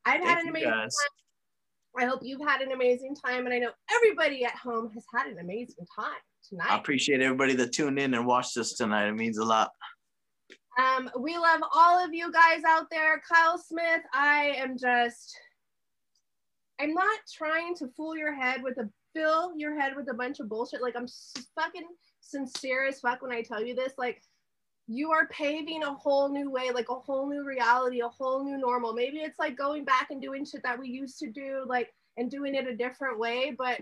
I've had an amazing guys. time. I hope you've had an amazing time, and I know everybody at home has had an amazing time tonight. I appreciate everybody that tuned in and watched us tonight. It means a lot. Um, we love all of you guys out there. Kyle Smith, I am just, I'm not trying to fool your head with a fill your head with a bunch of bullshit. Like I'm fucking sincere as fuck when I tell you this. Like you are paving a whole new way, like a whole new reality, a whole new normal. Maybe it's like going back and doing shit that we used to do, like and doing it a different way. But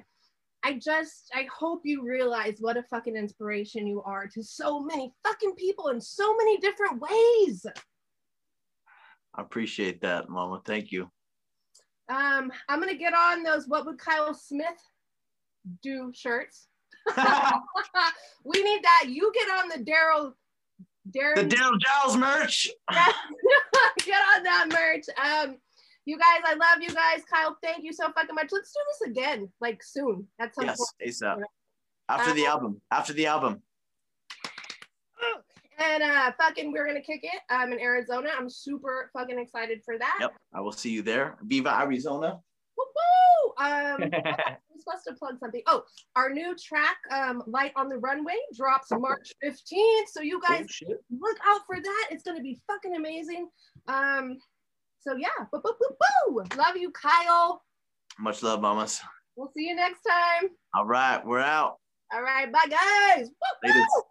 I just, I hope you realize what a fucking inspiration you are to so many fucking people in so many different ways. I appreciate that, Mama. Thank you. Um, I'm gonna get on those. What would Kyle Smith do shirts. [laughs] we need that. You get on the Daryl. Daryl. The Daryl Giles merch. [laughs] get on that merch. Um, you guys, I love you guys. Kyle, thank you so fucking much. Let's do this again, like soon at some yes, point. Yes, ASAP. After the uh, album. After the album. [gasps] And uh fucking we're gonna kick it. I'm in Arizona. I'm super fucking excited for that. Yep. I will see you there. Viva Arizona. Woo-hoo! Um [laughs] I'm supposed to plug something. Oh, our new track, um, Light on the Runway, drops March 15th. So you guys oh, look out for that. It's gonna be fucking amazing. Um, so yeah, boo, boo, boo, boo. Love you, Kyle. Much love, mamas. We'll see you next time. All right, we're out. All right, bye guys. Woo,